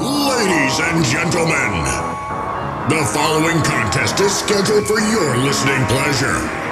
Ladies and gentlemen, the following contest is scheduled for your listening pleasure.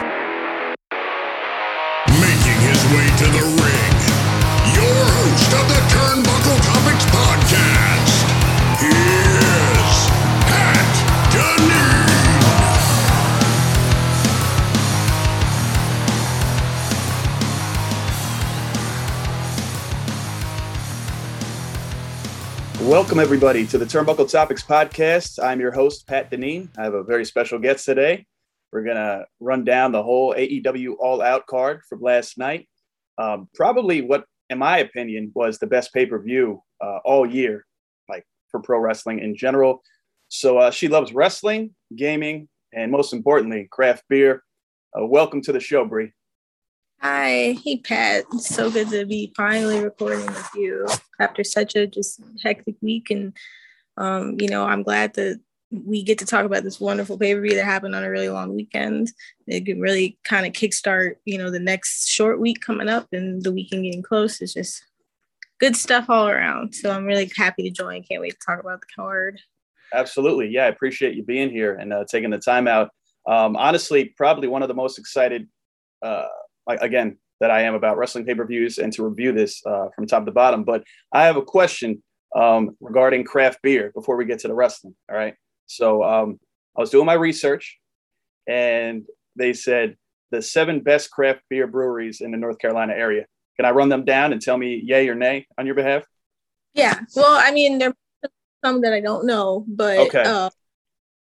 Welcome, everybody, to the Turnbuckle Topics podcast. I'm your host, Pat Deneen. I have a very special guest today. We're going to run down the whole AEW All Out card from last night. Um, probably what, in my opinion, was the best pay per view uh, all year, like for pro wrestling in general. So uh, she loves wrestling, gaming, and most importantly, craft beer. Uh, welcome to the show, Bree. Hi, hey Pat. It's so good to be finally recording with you after such a just hectic week, and um, you know I'm glad that we get to talk about this wonderful pay per view that happened on a really long weekend. It could really kind of kickstart, you know, the next short week coming up and the weekend getting close. It's just good stuff all around. So I'm really happy to join. Can't wait to talk about the card. Absolutely. Yeah, I appreciate you being here and uh, taking the time out. Um, honestly, probably one of the most excited, uh, again, that I am about wrestling pay per views and to review this uh, from top to bottom. But I have a question um, regarding craft beer before we get to the wrestling. All right. So um, I was doing my research and they said the seven best craft beer breweries in the North Carolina area. Can I run them down and tell me yay or nay on your behalf? Yeah. Well, I mean, there are some that I don't know, but Okay. uh,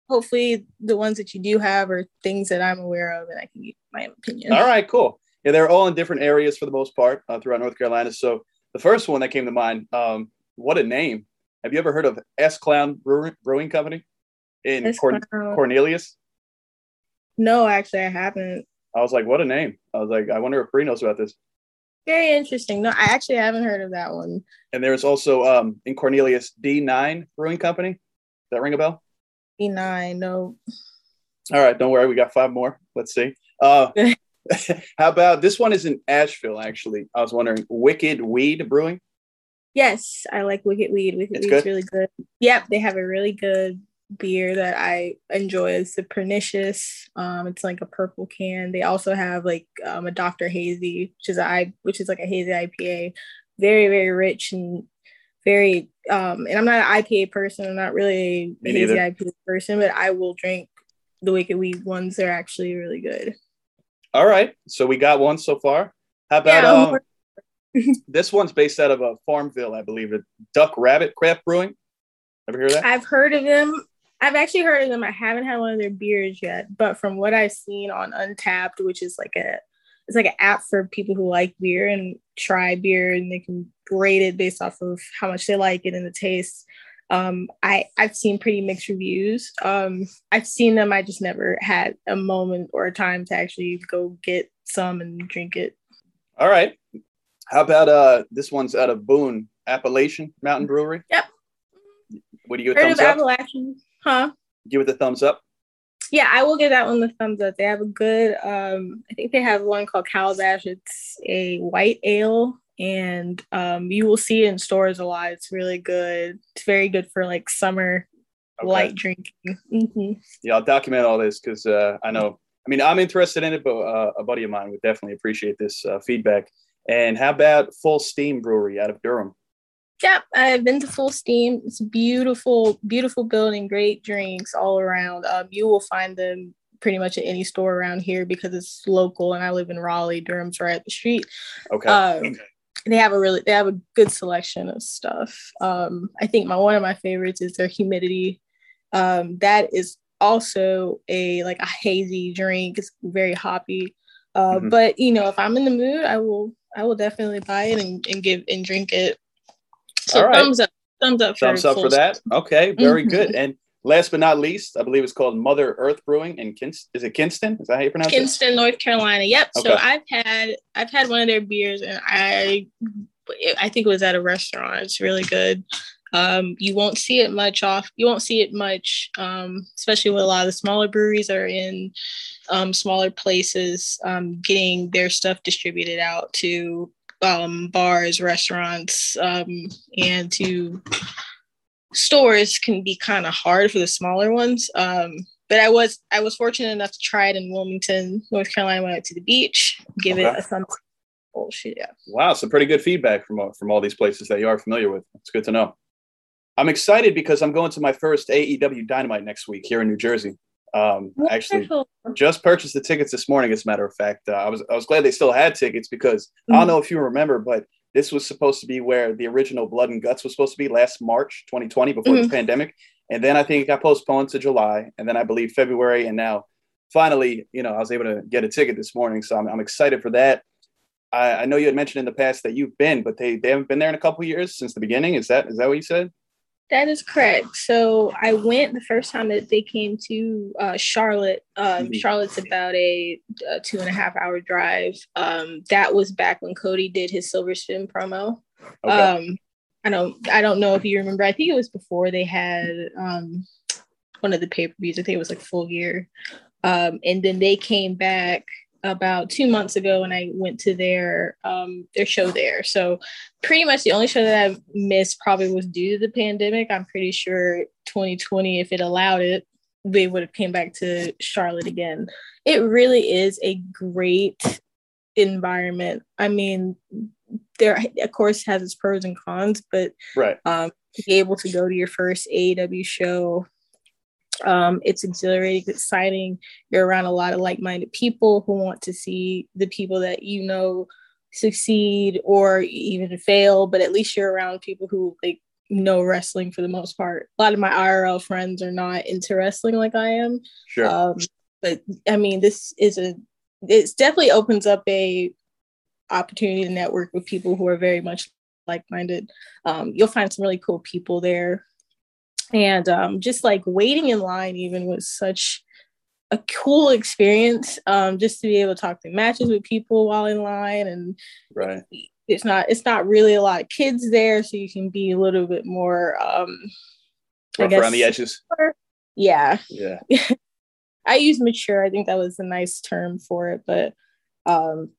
hopefully the ones that you do have are things that I'm aware of and I can give my opinion. All right, cool. Yeah, they're all in different areas for the most part uh, throughout North Carolina. So the first one that came to mind, um, what a name! Have you ever heard of Ass Clown Brewing, Brewing Company in Corn- Cornelius? No, actually, I haven't. I was like, what a name! I was like, I wonder if Bree knows about this. Very interesting. No, I actually haven't heard of that one. And there's also um, in Cornelius D9 Brewing Company. Does that ring a bell? D9, no. All right, don't worry, we got five more. Let's see. Uh, how about this one is in Asheville? Actually, I was wondering, Wicked Weed Brewing. Yes, I like Wicked Weed. Wicked It's Weed's good? really good. Yep, they have a really good beer that I enjoy. It's the Pernicious. Um, it's like a purple can. They also have like um, a Dr. Hazy, which is a I which is like a hazy IPA. Very, very rich and very um and I'm not an IPA person. I'm not really a hazy. IPA person, but I will drink the Wicked Weed ones. They're actually really good. All right, so we got one so far. How about Yeah, um, this one's based out of uh, Farmville, I believe. Duck Rabbit Craft Brewing. Ever hear that? I've heard of them. I've actually heard of them. I haven't had one of their beers yet, but from what I've seen on Untappd, which is like a it's like an app for people who like beer and try beer and they can rate it based off of how much they like it and the taste. Um, I I've seen pretty mixed reviews. Um, I've seen them. I just never had a moment or a time to actually go get some and drink it. All right. How about uh this one's out of Boone, Appalachian Mountain Brewery? Yep. What do you give a Heard thumbs of up? Appalachian? Huh? Give it the thumbs up. yeah, I will give that one the thumbs up. They have a good um I think they have one called Calabash. It's a white ale and um you will see it in stores a lot. It's really good. It's very good for like summer Okay. light drinking. Mhm. Yeah, I'll document all this because uh, I know. I mean, I'm interested in it, but uh, a buddy of mine would definitely appreciate this uh, feedback. And how about Fullsteam Brewery out of Durham? Yep, I've been to Fullsteam. It's a beautiful, beautiful building, great drinks all around. Um, you will find them pretty much at any store around here because it's local and I live in Raleigh. Durham's right up the street. Okay. um, they have a really they have a good selection of stuff um i think my one of my favorites is their humidity um that is also a like a hazy drink it's very hoppy uh Mhm. but you know if i'm in the mood i will i will definitely buy it and, and give and drink it so All right. thumbs up thumbs up for Thumbs up for that. Okay, very Mhm. good. And last but not least, I believe it's called Mother Earth Brewing in Kinston. Is it Kinston? Is that how you pronounce it? Kinston, North Carolina. Yep. Okay. So I've had I've had one of their beers, and I I think it was at a restaurant. It's really good. Um, you won't see it much off. You won't see it much, um, especially with a lot of the smaller breweries are in um, smaller places, um, getting their stuff distributed out to um, bars, restaurants, um, and to stores can be kind of hard for the smaller ones. Um, but I was I was fortunate enough to try it in Wilmington, North Carolina. When I went to the beach, give okay. it a thumbs. Bullshit, yeah. Wow, some pretty good feedback from from all these places that you are familiar with. It's good to know. I'm excited because I'm going to my first AEW Dynamite next week here in New Jersey. Um, actually, just purchased the tickets this morning. As a matter of fact, uh, I was I was glad they still had tickets because mm-hmm. I don't mm-hmm. know if you remember, but this was supposed to be where the original Blood and Guts was supposed to be last March 2020 before mm-hmm. the pandemic, and then I think it got postponed to July, and then I believe February, and now finally, you know, I was able to get a ticket this morning, so I'm, I'm excited for that. I, I know you had mentioned in the past that you've been, but they they haven't been there in a couple years since the beginning. Is that is that what you said? That is correct. So I went the first time that they came to uh, Charlotte. Um, mm-hmm. Charlotte's about a, a, two and a half hour drive. Um, that was back when Cody did his Silver Spin promo. Okay. Um, I don't I don't know if you remember. I think it was before they had um, one of the pay per views. I think it was like Full Gear. Um, and then they came back about two months ago and I went to their um their show there. So pretty much the only show that I've missed probably was due to the pandemic. I'm pretty sure 2020, if it allowed it, they would have came back to Charlotte again. It really is a great environment. I mean, there of course has its pros and cons, but right. um to be able to go to your first AEW show um, it's exhilarating, exciting. You're around a lot of like minded people who want to see the people that you know succeed or even fail, but at least you're around people who like know wrestling for the most part. A lot of my IRL friends are not into wrestling like I am. Sure. Um, but I mean, this is a, it definitely opens up a opportunity to network with people who are very much like-minded. Um, you'll find some really cool people there and um, just like waiting in line even was such a cool experience um, just to be able to talk to matches with people while in line and right. it's not it's not really a lot of kids there so you can be a little bit more um Rough guess, around the edges. yeah. Yeah. I use mature i think that was a nice term for it but um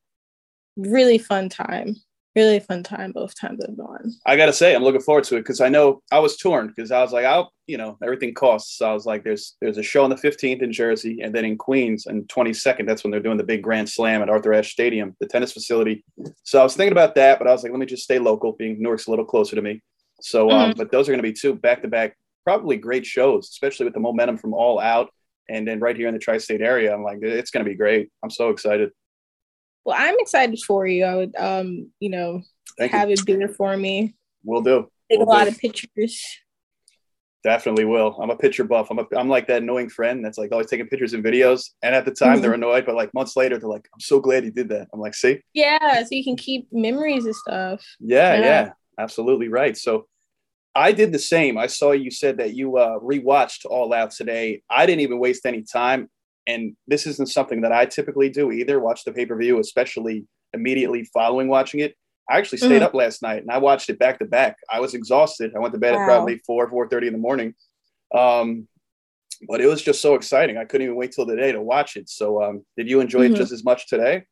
really fun time really fun time both times I've gone. I gotta say, I'm looking forward to it because I know I was torn because I was like, I'll, you know, everything costs. So I was like, there's there's a show on the 15th in Jersey, and then in Queens and 22nd. That's when they're doing the big Grand Slam at Arthur Ashe Stadium, the tennis facility. So I was thinking about that, but I was like, let me just stay local, being Newark's a little closer to me. So, um, mm-hmm. but those are going to be two back to back, probably great shows, especially with the momentum from All Out, and then right here in the tri-state area. I'm like, it's going to be great. I'm so excited. Well, I'm excited for you. I would, um, you know, Thank have you. a beer for me. We'll do. Take we'll a lot do. of pictures. Definitely will. I'm a picture buff. I'm a, I'm like that annoying friend that's like always taking pictures and videos. And at the time mm-hmm. they're annoyed, but like months later they're like, "I'm so glad you did that." I'm like, "See." Yeah, so you can keep memories and stuff. Yeah, yeah, yeah absolutely right. So I did the same. I saw you said that you uh, rewatched All Out today. I didn't even waste any time and this isn't something that I typically do either. Watch the pay per view, especially immediately following watching it. I actually stayed mm-hmm. up last night and I watched it back to back. I was exhausted. I went to bed wow. at probably four, four thirty in the morning. Um, but it was just so exciting. I couldn't even wait till the day to watch it. So, um, did you enjoy mm-hmm. it just as much today?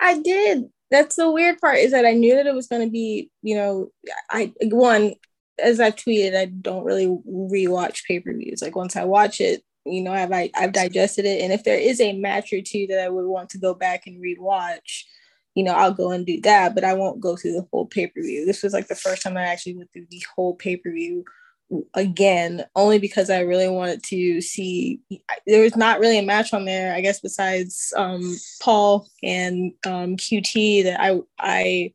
I did. That's the weird part is that I knew that it was going to be, you know, I one as I've tweeted, I don't really rewatch pay per views. Like once I watch it, you know, I've I, have i have digested it, and if there is a match or two that I would want to go back and rewatch, you know, I'll go and do that. But I won't go through the whole pay per view. This was like the first time I actually went through the whole pay per view again, only because I really wanted to see. There was not really a match on there, I guess, besides um, Paul and um, QT that I I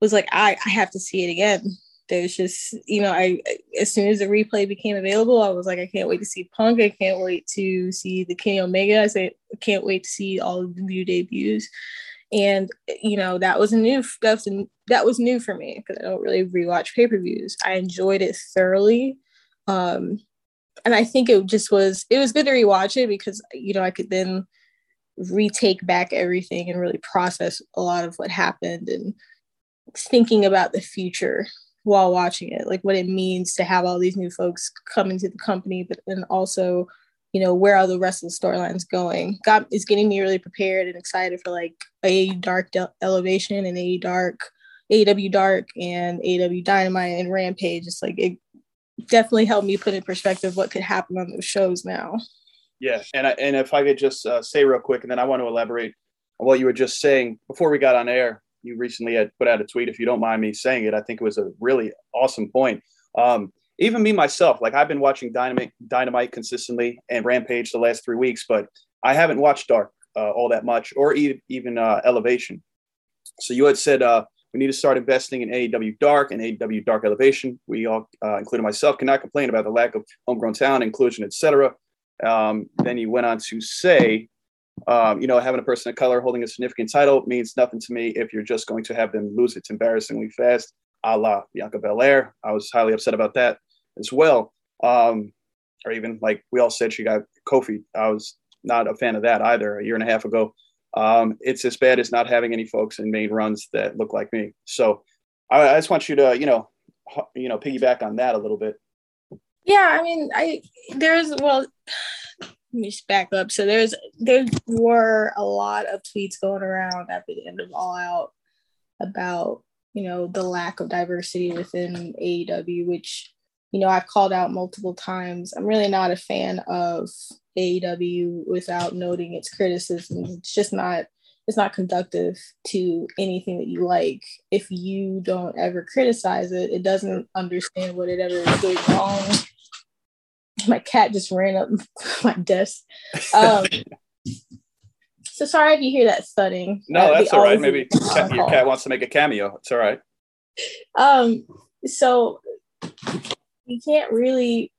was like, I I have to see it again there's just you know i as soon as the replay became available i was like i can't wait to see punk. I can't wait to see the kenny omega. I say i can't wait to see all the new debuts. And you know that was a new that was, that was new for me because i don't really rewatch pay-per-views. I enjoyed it thoroughly. Um and i think it just was it was good to rewatch it because you know i could then retake back everything and really process a lot of what happened and thinking about the future while watching it, like what it means to have all these new folks come into the company, but then also, you know, where are the rest of the storylines going? God is getting me really prepared and excited for like a dark de- elevation and a dark AW Dark and AW Dynamite and Rampage. It's like it, definitely helped me put in perspective what could happen on those shows now. Yeah, and I, and if I could just uh, say real quick, and then I want to elaborate on what you were just saying before we got on air. You recently had put out a tweet. If you don't mind me saying it, I think it was a really awesome point. Um, even me myself, like I've been watching Dynamite, Dynamite consistently and Rampage the last three weeks, but I haven't watched Dark uh, all that much, or even even uh, Elevation. So you had said uh, we need to start investing in AEW Dark and AEW Dark Elevation. We all, uh, including myself, cannot complain about the lack of homegrown talent, inclusion, etc. Um, then you went on to say, um, you know, having a person of color holding a significant title means nothing to me if you're just going to have them lose it embarrassingly fast, a la Bianca Belair. I was highly upset about that as well. Um, or even like we all said, she got Kofi. I was not a fan of that either a year and a half ago um, it's as bad as not having any folks in main runs that look like me. So I, I just want you to, you know, you know, piggyback on that a little bit. Yeah, I mean, I there's well, let me just back up. So there's there were a lot of tweets going around at the end of All Out about you know the lack of diversity within AEW, which you know I've called out multiple times. I'm really not a fan of AEW without noting its criticisms. It's just not it's not conductive to anything that you like if you don't ever criticize it it doesn't understand what it ever is doing wrong my cat just ran up my desk. Um, so sorry if you hear that thudding. No that's all right. maybe your cat wants to make a cameo. It's all right. Um so you can't really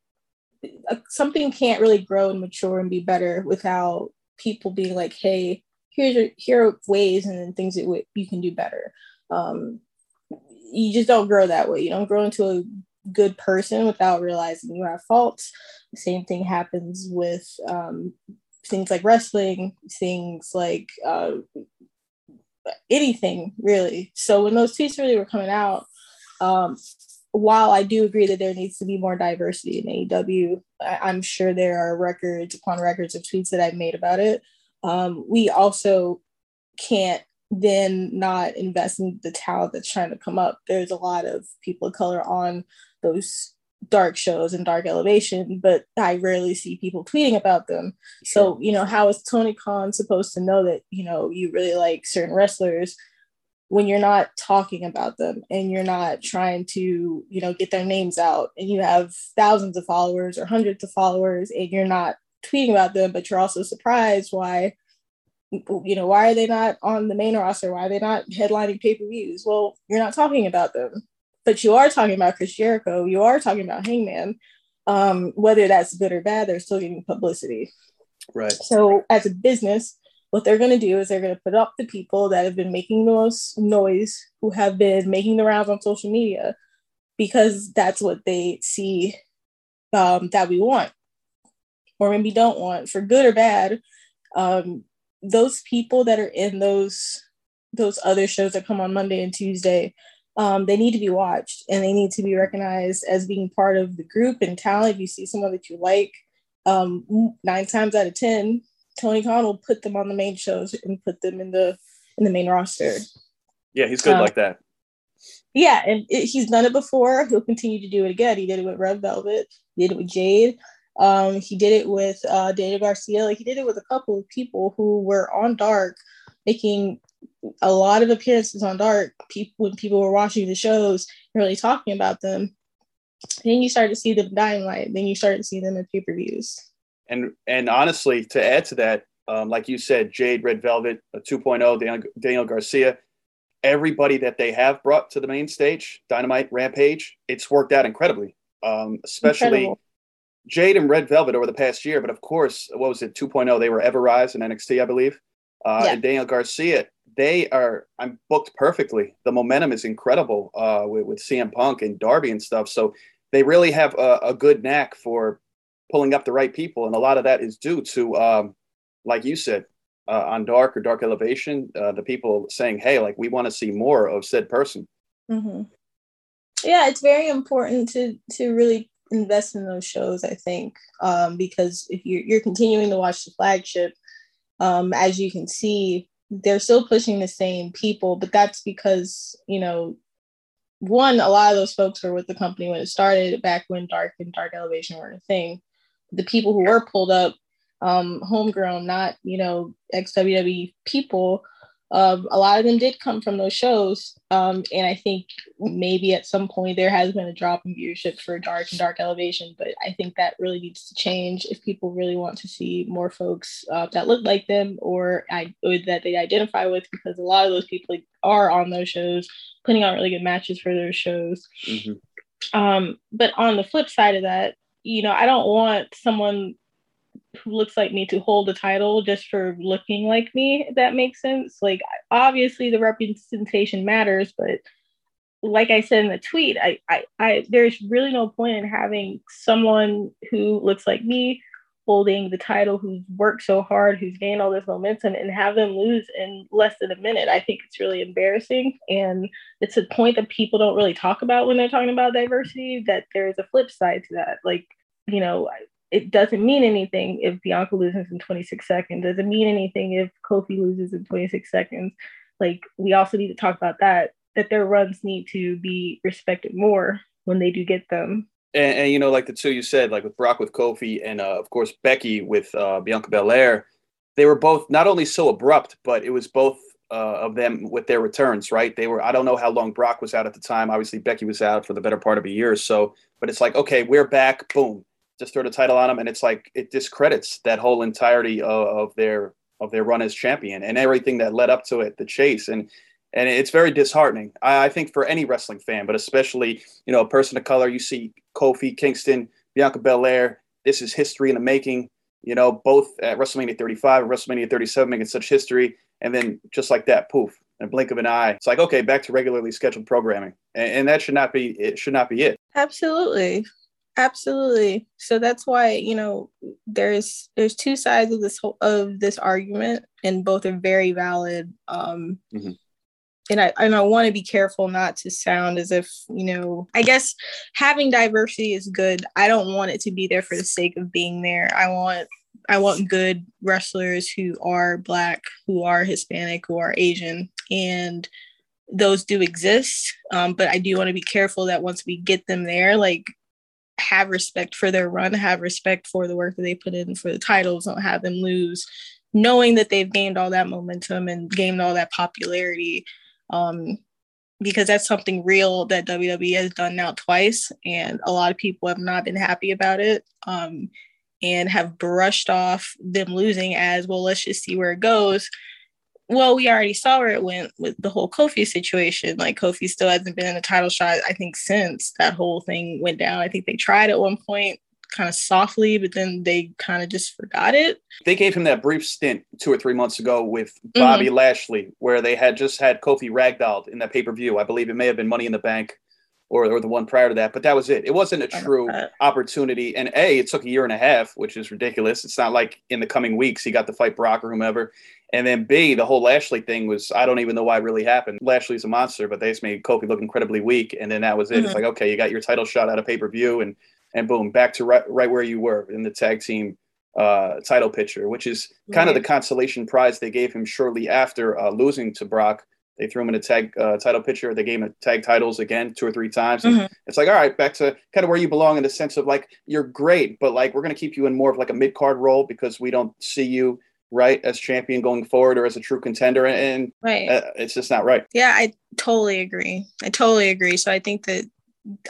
something can't really grow and mature and be better without people being like, hey, here's your, here are ways and things that w- you can do better. Um, you just don't grow that way. You don't grow into a good person without realizing you have faults. The same thing happens with um, things like wrestling, things like uh, anything really. So when those tweets really were coming out, um, while I do agree that there needs to be more diversity in AEW, I, am sure there are records upon records of tweets that I've made about it. Um, we also can't then not invest in the talent that's trying to come up. There's a lot of people of color on those dark shows and dark elevation, but I rarely see people tweeting about them. Sure. So, you know, how is Tony Khan supposed to know that, you know, you really like certain wrestlers when you're not talking about them and you're not trying to you know get their names out and you have thousands of followers or hundreds of followers and you're not tweeting about them but you're also surprised why you know why are they not on the main roster why are they not headlining pay-per-views well you're not talking about them but you are talking about chris jericho. You are talking about hangman. Um, whether that's good or bad they're still getting publicity. Right. So as a business what they're going to do is they're going to put up the people that have been making the most noise, who have been making the rounds on social media, because that's what they see um, that we want, or maybe don't want, for good or bad. Um, those people that are in those those other shows that come on Monday and Tuesday, um, they need to be watched and they need to be recognized as being part of the group and talent. If you see someone that you like, um, nine times out of ten, Tony Khan will put them on the main shows and put them in the in the main roster. Yeah, he's good um, like that. Yeah, and it, he's done it before. He'll continue to do it again. He did it with Red Velvet. He did it with Jade. Um, he did it with uh, Daniel Garcia. Like he did it with a couple of people who were on Dark, making a lot of appearances on Dark. People when people were watching the shows, really talking about them. Then you start to see them Dynamite. Then you start to see them in pay per views. And and honestly, to add to that, um, like you said, Jade, Red Velvet, 2.0, Daniel, Daniel Garcia, everybody that they have brought to the main stage, Dynamite, Rampage, it's worked out incredibly. Um, especially Incredible. Jade and Red Velvet over the past year. But of course, what was it, 2.0? They were Ever Rise in NXT, I believe. Uh, yeah. And Daniel Garcia, they are, I'm booked perfectly. The momentum is incredible uh, with, with CM Punk and Darby and stuff. So they really have a, a good knack for pulling up the right people, and a lot of that is due to, um, like you said, uh, on Dark or Dark Elevation, uh, the people saying, "Hey, like we want to see more of said person." Mm-hmm. Yeah, it's very important to to really invest in those shows. I think um, because if you're you're continuing to watch the flagship, um, as you can see, they're still pushing the same people, but that's because you know one, a lot of those folks were with the company when it started, back when Dark and Dark Elevation were a thing. The people who were pulled up, um, homegrown, not you know ex WWE people, um, a lot of them did come from those shows. Um, and I think maybe at some point there has been a drop in viewership for Dark and Dark Elevation, but I think that really needs to change if people really want to see more folks uh, that look like them or, I, or that they identify with, because a lot of those people are on those shows, putting on really good matches for those shows. Mm-hmm. Um, but on the flip side of that, you know, I don't want someone who looks like me to hold the title just for looking like me that makes sense. Like obviously the representation matters but like i said in the tweet I, I i there's really no point in having someone who looks like me holding the title who's worked so hard who's gained all this momentum and have them lose in less than a minute. I think it's really embarrassing and it's a point that people don't really talk about when they're talking about diversity that there's a flip side to that. Like you know it doesn't mean anything if Bianca loses in 26 seconds. Doesn't mean anything if Kofi loses in 26 seconds. Like we also need to talk about that. That their runs need to be respected more when they do get them. And, and you know, like the two you said, like with Brock with Kofi, and uh, of course Becky with uh, Bianca Belair, they were both not only so abrupt, but it was both uh, of them with their returns, right? They were, I don't know how long Brock was out at the time. Obviously, Becky was out for the better part of a year or so, but it's like, okay, we're back, boom just throw the title on them, and it's like it discredits that whole entirety of, of their of their run as champion and everything that led up to it, the chase, and and it's very disheartening. I, I, think for any wrestling fan, but especially you know a person of color. You see Kofi Kingston, Bianca Belair. This is history in the making. You know, both at WrestleMania 35 and WrestleMania 37 making such history, and then just like that, poof, in a blink of an eye, it's like okay, back to regularly scheduled programming, and, and that should not be it. Should not be it. Absolutely. Absolutely. So that's why, you know, there's there's two sides of this whole of this argument and both are very valid. Um mm-hmm. and I and I want to be careful not to sound as if, you know, I guess having diversity is good. I don't want it to be there for the sake of being there. I want I want good wrestlers who are black, who are Hispanic, who are Asian and those do exist. Um, but I do want to be careful that once we get them there, like have respect for their run, have respect for the work that they put in for the titles, don't have them lose, knowing that they've gained all that momentum and gained all that popularity. Um, because that's something real that WWE has done now twice, and a lot of people have not been happy about it. Um, and have brushed off them losing as well, let's just see where it goes well, we already saw where it went with the whole Kofi situation. Like Kofi still hasn't been in a title shot, I think, since that whole thing went down. I think they tried at one point kind of softly, but then they kind of just forgot it. They gave him that brief stint two or three months ago with Bobby mm-hmm. Lashley, where they had just had Kofi ragdolled in that pay per view. I believe it may have been Money in the Bank or, or the one prior to that, but that was it. It wasn't a true opportunity. And A, it took a year and a half, which is ridiculous. It's not like in the coming weeks he got to fight Brock or whomever. And then B, the whole Lashley thing was I don't even know why it really happened. Lashley's a monster, but they just made Kofi look incredibly weak. And then that was it. Mm-hmm. It's like, okay, you got your title shot out of pay per view and and boom, back to right, right where you were in the tag team uh, title picture, which is kind right. of the consolation prize they gave him shortly after uh, losing to Brock they threw him in a tag uh, title picture. They gave him tag titles again two or three times. Mm-hmm. It's like, all right, back to kind of where you belong in the sense of like you're great, but like we're going to keep you in more of like a mid card role because we don't see you right as champion going forward or as a true contender, and right, uh, it's just not right. Yeah, I totally agree. I totally agree. So I think that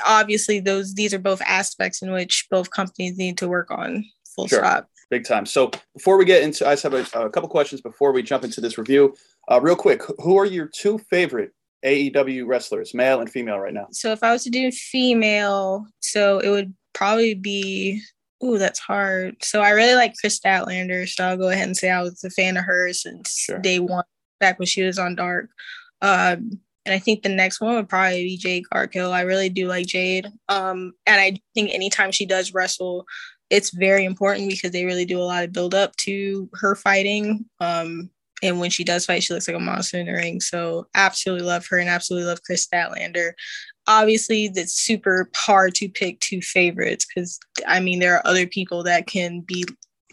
obviously those these are both aspects in which both companies need to work on. Full sure. stop big time. So before we get into, I just have a, a couple questions before we jump into this review. Uh, real quick, who are your two favorite AEW wrestlers, male and female, right now? So if I was to do female, so it would probably be. Ooh, that's hard. So I really like Kris Statlander, so I'll go ahead and say I was a fan of hers since sure. day one, back when she was on Dark. Um, and I think the next one would probably be Jade Cargill. I really do like Jade. Um, and I think anytime she does wrestle, it's very important because they really do a lot of build up to her fighting. Um, and when she does fight, she looks like a monster in the ring. So absolutely love her and absolutely love Kris Statlander. Obviously, that's super hard to pick two favorites because I mean there are other people that can be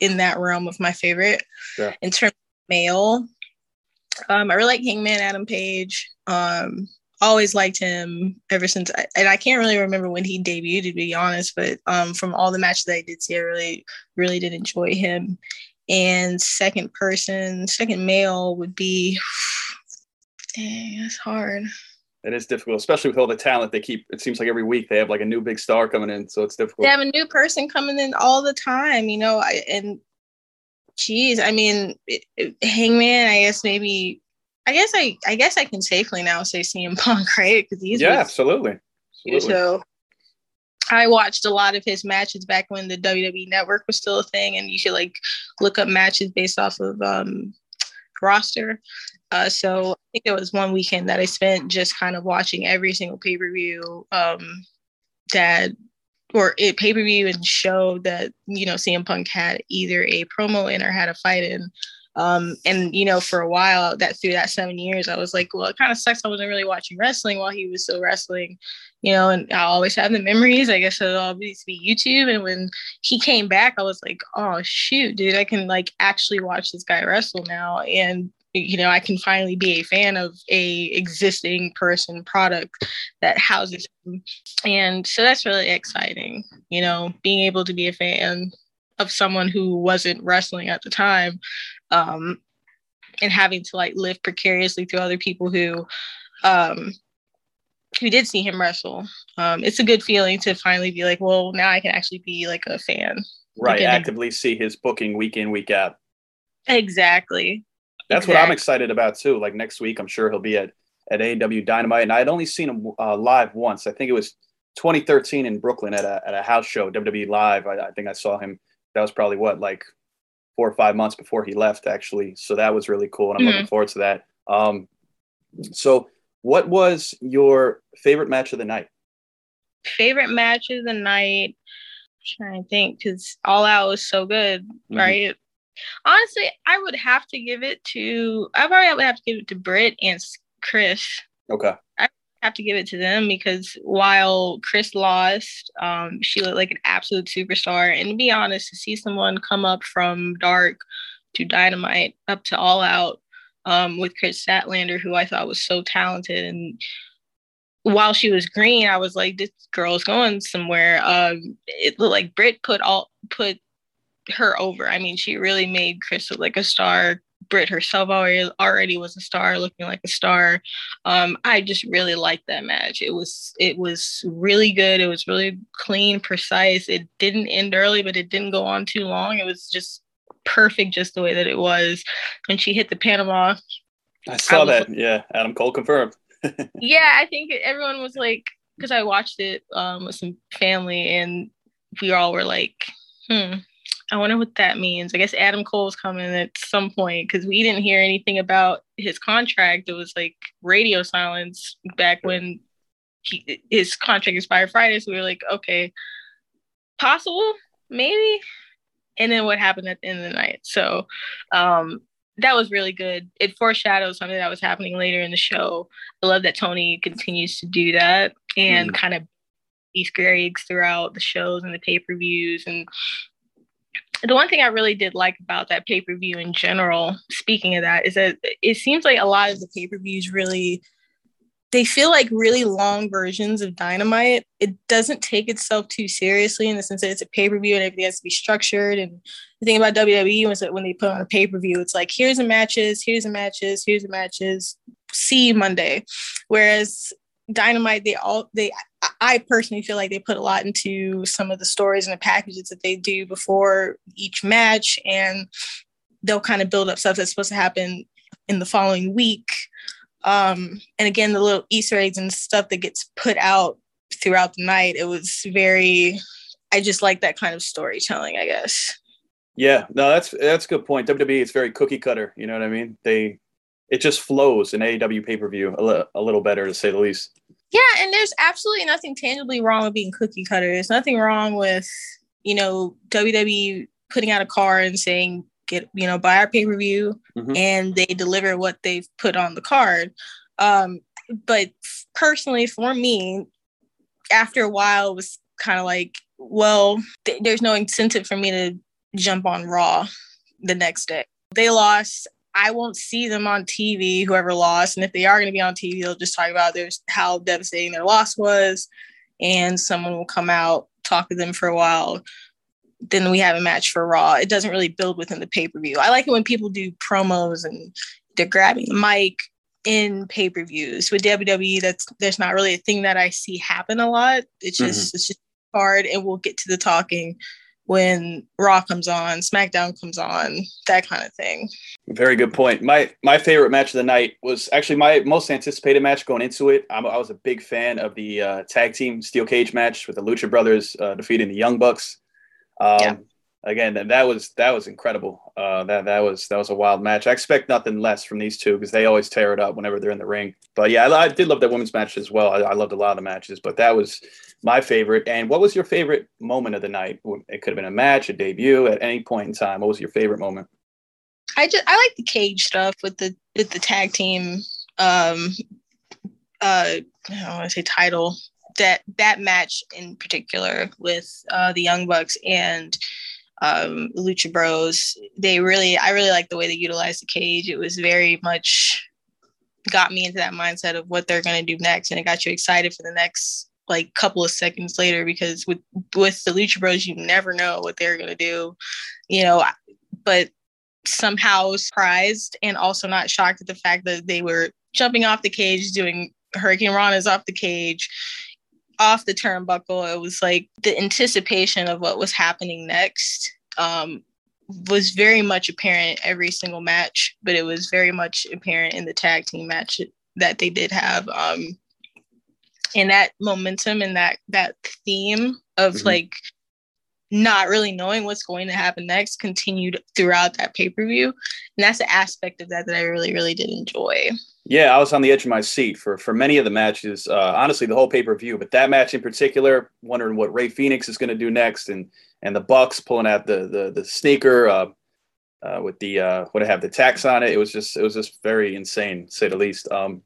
in that realm of my favorite. Yeah. In terms of male, um, I really like Hangman Adam Page. Um, always liked him ever since, I, and I can't really remember when he debuted to be honest. But um, from all the matches that I did see, I really, really did enjoy him. And second person, second male would be, dang, that's hard. It is difficult, especially with all the talent they keep. It seems like every week they have like a new big star coming in, so it's difficult. They have a new person coming in all the time, you know. I, and geez, I mean, it, it, Hangman. I guess maybe. I guess I. I guess I can safely now say CM Punk, right? Because he's yeah, absolutely. absolutely. So I watched a lot of his matches back when the WWE Network was still a thing, and you could like look up matches based off of um, roster. Uh, so I think it was one weekend that I spent just kind of watching every single pay per view um, that or it pay per view and show that you know CM Punk had either a promo in or had a fight in. Um, and you know, for a while that through that seven years, I was like, well, it kind of sucks. I wasn't really watching wrestling while he was still wrestling, you know. And I always have the memories. I guess it'll always be YouTube. And when he came back, I was like, oh shoot, dude, I can like actually watch this guy wrestle now. And you know i can finally be a fan of a existing person product that houses him and so that's really exciting you know being able to be a fan of someone who wasn't wrestling at the time um, and having to like live precariously through other people who um, who did see him wrestle um, it's a good feeling to finally be like well now i can actually be like a fan right actively see his booking week in week out exactly that's exactly. what I'm excited about too. Like next week, I'm sure he'll be at at AEW Dynamite, and I had only seen him uh, live once. I think it was 2013 in Brooklyn at a at a house show, WWE Live. I, I think I saw him. That was probably what like four or five months before he left, actually. So that was really cool, and I'm mm-hmm. looking forward to that. Um, so, what was your favorite match of the night? Favorite match of the night. I'm trying to think because All Out was so good, mm-hmm. right? Honestly, I would have to give it to. I probably would have to give it to Britt and Kris. Okay. I have to give it to them because while Kris lost, um, she looked like an absolute superstar. And to be honest, to see someone come up from dark to dynamite up to all out um, with Kris Statlander, who I thought was so talented and while she was green, I was like, this girl's going somewhere. Um, it looked like Britt put all put her over. I mean, she really made Kris look like a star. Britt herself already already was a star, looking like a star. Um, I just really liked that match. It was it was really good. It was really clean, precise. It didn't end early, but it didn't go on too long. It was just perfect, just the way that it was. When she hit the Panama, I saw I that. Like, yeah, Adam Cole confirmed. yeah, I think everyone was like, because I watched it um, with some family, and we all were like, hmm I wonder what that means. I guess Adam Cole's coming at some point because we didn't hear anything about his contract. It was like radio silence back when he, his contract expired Friday. So we were like, okay, possible, maybe. And then what happened at the end of the night. So um, that was really good. It foreshadows something that was happening later in the show. I love that Tony continues to do that and mm. kind of Easter eggs throughout the shows and the pay per views and the one thing I really did like about that pay per view in general, speaking of that, is that it seems like a lot of the pay per views really they feel like really long versions of Dynamite. It doesn't take itself too seriously in the sense that it's a pay per view and everything has to be structured. And the thing about WWE was that when they put on a pay per view, it's like here's the matches, here's the matches, here's the matches. See Monday. Whereas Dynamite, they all they I personally feel like they put a lot into some of the stories and the packages that they do before each match, and they'll kind of build up stuff that's supposed to happen in the following week. Um, and again, the little Easter eggs and stuff that gets put out throughout the night, it was very. I just like that kind of storytelling, I guess. Yeah, no, that's that's a good point. WWE, it's very cookie cutter. You know what I mean? They it just flows in AEW pay per view a, li- a little better to say the least. Yeah, and there's absolutely nothing tangibly wrong with being cookie cutter. There's nothing wrong with you know WWE putting out a card and saying get you know buy our pay per view, mm-hmm. and they deliver what they've put on the card. Um, but personally, for me, after a while, it was kind of like, well, th- there's no incentive for me to jump on Raw the next day. They lost I won't see them on TV, whoever lost. And if they are going to be on TV, they'll just talk about there's how devastating their loss was. And someone will come out, talk to them for a while. Then we have a match for Raw. It doesn't really build within the pay per view. I like it when people do promos and they're grabbing the mic in pay per views. With WWE, that's there's not really a thing that I see happen a lot. It's just mm-hmm. it's just hard, and we'll get to the talking when Raw comes on, SmackDown comes on, that kind of thing. Very good point. My my favorite match of the night was actually my most anticipated match going into it. I'm, i was a big fan of the uh, tag team steel cage match with the Lucha Brothers uh, defeating the Young Bucks. Um, yeah. Again, that that was that was incredible. Uh, that that was that was a wild match. I expect nothing less from these two because they always tear it up whenever they're in the ring. But yeah, I, I did love that women's match as well. I, I loved a lot of the matches, but that was my favorite. And what was your favorite moment of the night? It could have been a match, a debut, at any point in time. What was your favorite moment? I just I like the cage stuff with the with the tag team. Um, uh, I want to say title that that match in particular with uh, the Young Bucks and um, Lucha Bros. They really, I really like the way they utilized the cage. It was very much got me into that mindset of what they're going to do next, and it got you excited for the next like couple of seconds later because with with the Lucha Bros, you never know what they're gonna do, you know. But somehow surprised and also not shocked at the fact that they were jumping off the cage, doing Hurricane Rana's off the cage, off the turnbuckle. It was like the anticipation of what was happening next. Um, was very much apparent every single match, but it was very much apparent in the tag team match that they did have. Um, and that momentum and that that theme of mm-hmm. like not really knowing what's going to happen next continued throughout that pay-per-view and that's an aspect of that that i really really did enjoy yeah i was on the edge of my seat for for many of the matches uh, honestly the whole pay-per-view but that match in particular wondering what Rey Fénix is going to do next and and the bucks pulling out the the, the sneaker uh, uh, with the uh, what I have the tax on it. It was just it was just very insane, say the least. Um,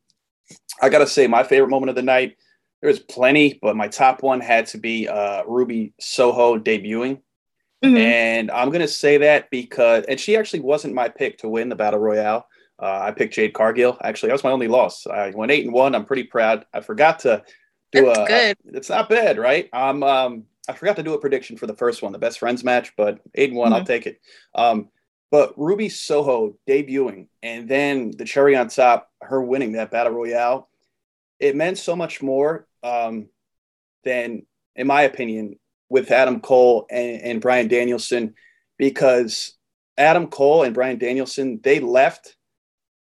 I gotta say, my favorite moment of the night there's plenty, but my top one had to be uh, Ruby Soho debuting. Mm-hmm. And I'm going to say that because, and she actually wasn't my pick to win the Battle Royale. Uh, I picked Jade Cargill. Actually, that was my only loss. I went eight and one. I'm pretty proud. I forgot to do That's a. Good. It's not bad, right? I'm. Um, I forgot to do a prediction for the first one, the best friends match, but eight and one, mm-hmm. I'll take it. Um, but Ruby Soho debuting, and then the cherry on top, her winning that battle royale it meant so much more um, than, in my opinion, with Adam Cole and, and Bryan Danielson, because Adam Cole and Bryan Danielson they left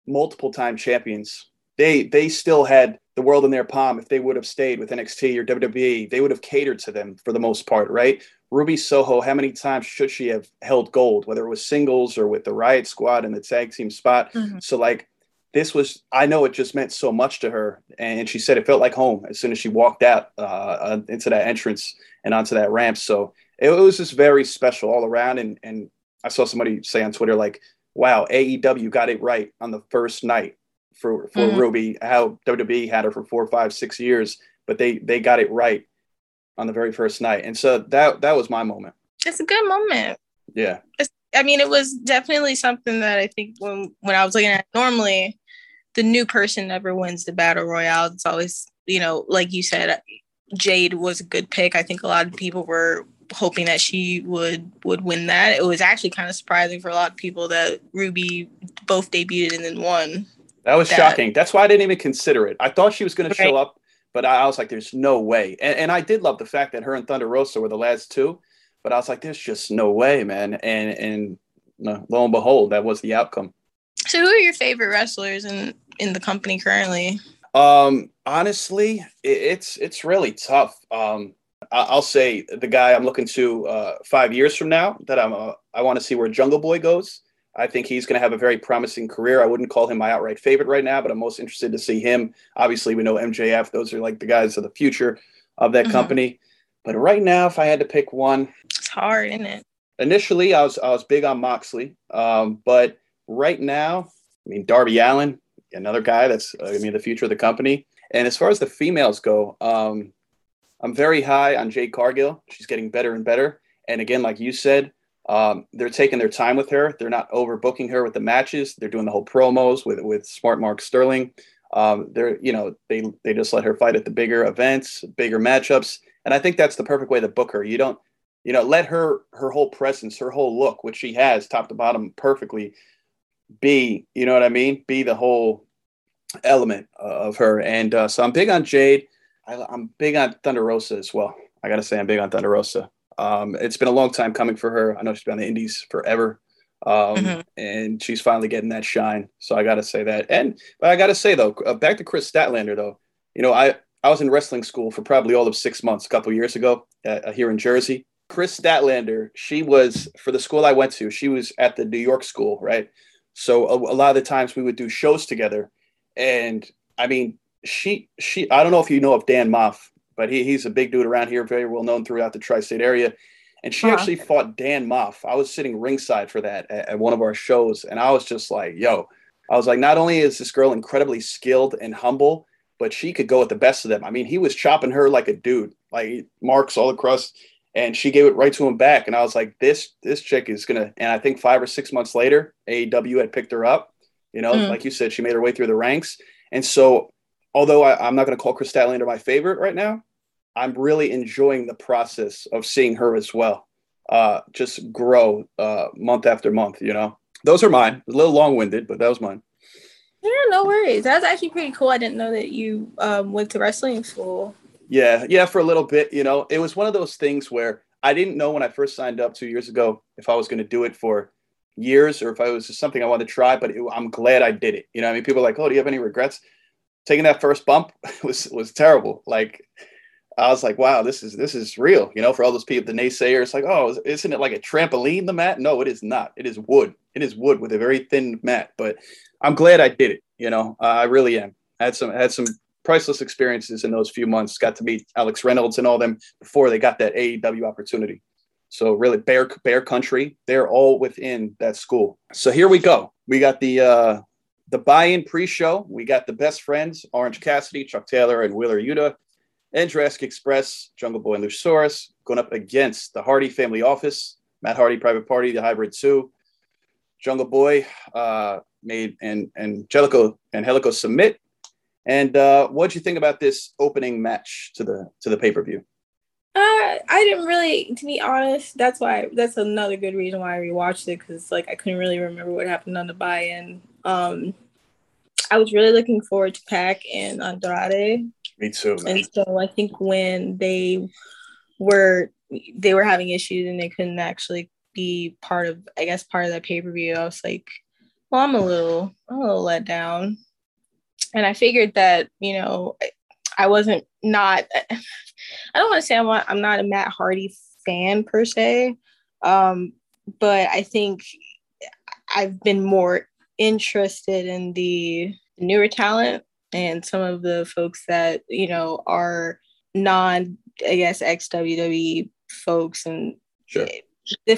multiple time champions. They they still had the world in their palm if they would have stayed with NXT or WWE. They would have catered to them for the most part, right? Ruby Soho, how many times should she have held gold, whether it was singles or with the Riot Squad in the tag team spot? Mm-hmm. So like this was i know it just meant so much to her. And she said it felt like home as soon as she walked out uh, uh into that entrance and onto that ramp. So it, was just very special all around. And and i saw somebody say on twitter like wow aew got it right on the first night for for mm-hmm. ruby how wwe had her for four five six years but they they got it right on the very first night. And so that that was my moment. It's a good moment. Yeah. It's, i mean it was definitely something that i think when when i was looking at normally the new person never wins the battle royale. It's always, you know, like you said, Jade was a good pick. I think a lot of people were hoping that she would would win that. It was actually kind of surprising for a lot of people that Ruby both debuted and then won. That was that. shocking. That's why I didn't even consider it. I thought she was going right. to show up, but I, I, was like, "There's no way." And, and I did love the fact that her and Thunder Rosa were the last two, but I was like, "There's just no way, man." And and uh, lo and behold, that was the outcome. So, who are your favorite wrestlers in in the company currently? Um, honestly, it, it's it's really tough. Um, I, will say the guy I'm looking to uh, five years from now that I'm uh, I want to see where Jungle Boy goes. I think he's going to have a very promising career. I wouldn't call him my outright favorite right now, but I'm most interested to see him. Obviously, we know MJF; those are like the guys of the future of that mm-hmm. company. But right now, if I had to pick one, it's hard, isn't it? Initially, I was I was big on Moxley, um, but right now, I mean Darby Allin, another guy that's uh, I mean the future of the company. And as far as the females go, um, I'm very high on Jade Cargill. She's getting better and better. And again, like you said, Um, they're taking their time with her. They're not overbooking her with the matches. They're doing the whole promos with with Smart Mark Sterling. Um, they're you know they they just let her fight at the bigger events, bigger matchups, and I think that's the perfect way to book her. You don't you know let her her whole presence, her whole look, which she has top to bottom perfectly, be you know what I mean, be the whole element of her. And uh, so I'm big on Jade. I, am big on Thunder Rosa as well. I gotta say I'm big on Thunder Rosa. Um, it's been a long time coming for her. I know she's been on the Indies forever. Um, mm-hmm. and she's finally getting that shine. So I got to say that. And but I got to say though, uh, back to Kris Statlander though. You know, I I was in wrestling school for probably all of six months a couple years ago uh, here in Jersey. Kris Statlander, she was for the school I went to. She was at the New York school, right? So a, a lot of the times we would do shows together, and I mean, she she I don't know if you know of Dan Maff, but he, he's a big dude around here, very well known throughout the tri-state area. And she huh. actually fought Dan Maff. I was sitting ringside for that at, at, one of our shows, and I was just like, "Yo!" I was like, "Not only is this girl incredibly skilled and humble, but she could go with the best of them." I mean, he was chopping her like a dude, like marks all across, and she gave it right to him back. And I was like, "This this chick is gonna." And I think five or six months later, AEW had picked her up. You know, mm. like you said, she made her way through the ranks, and so although I, am not going to call Kris Statlander my favorite right now, I'm really enjoying the process of seeing her as well, uh, just grow uh, month after month. You know, those are mine. A little long winded, but that was mine. Yeah, no worries. That's actually pretty cool. I didn't know that you um, went to wrestling school. Yeah, yeah, for a little bit. You know, it was one of those things where I didn't know when I first signed up two years ago if I was going to do it for years or if I was just something I wanted to try. But it, I'm glad I did it. You know, I mean, people are like, "Oh, do you have any regrets?" Taking that first bump was was terrible. Like I was like, wow, this is this is real. You know, for all those people, the naysayers, like, oh, isn't it like a trampoline? The mat? No, it is not. It is wood. It is wood with a very thin mat. But I'm glad I did it. You know, uh, I really am. I had some had some priceless experiences in those few months. Got to meet Alex Reynolds and all them before they got that AEW opportunity. So really, Bear Bear Country, they're all within that school. So here we go. We got the uh, the buy-in pre-show. We got the best friends, Orange Cassidy, Chuck Taylor, and Wheeler Yuta and Jurassic Express, Jungle Boy and Luchasaurus going up against the Hardy Family Office, Matt Hardy, Private Party, the Hybrid Two, Jungle Boy uh, made and and Jellico and Helico submit. And uh, what do you think about this opening match to the to the pay per view? Uh, I didn't really, to be honest. That's why. That's another good reason why I rewatched it because like I couldn't really remember what happened on the buy-in. Um, I was really looking forward to Pac and Andrade me too. Man. And so I think when they were they were having issues and they couldn't actually be part of I guess part of that pay per view, I was like, well, I'm a little I'm a little let down. And I figured that you know I wasn't not I don't want to say I'm not, I'm not a Matt Hardy fan per se, um, but I think I've been more interested in the newer talent and some of the folks that you know are non i guess ex wwe folks and sure.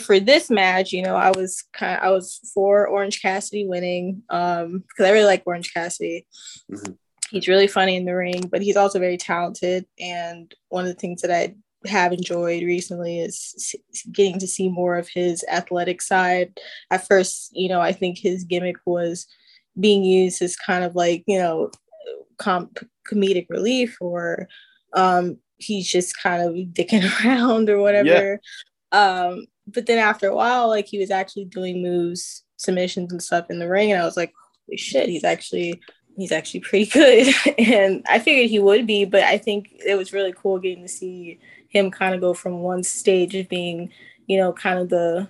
For this match you know i was kind of, i was for orange cassidy winning um because i really like orange cassidy mm-hmm. he's really funny in the ring but he's also very talented and one of the things that i have enjoyed recently is getting to see more of his athletic side at first you know i think his gimmick was being used as kind of like you know com- comedic relief or um, he's just kind of dicking around or whatever. Yeah. Um, but then after a while, like he was actually doing moves, submissions and stuff in the ring, and I was like, holy shit, he's actually he's actually pretty good. and I figured he would be, but I think it was really cool getting to see him kind of go from one stage of being, you know, kind of the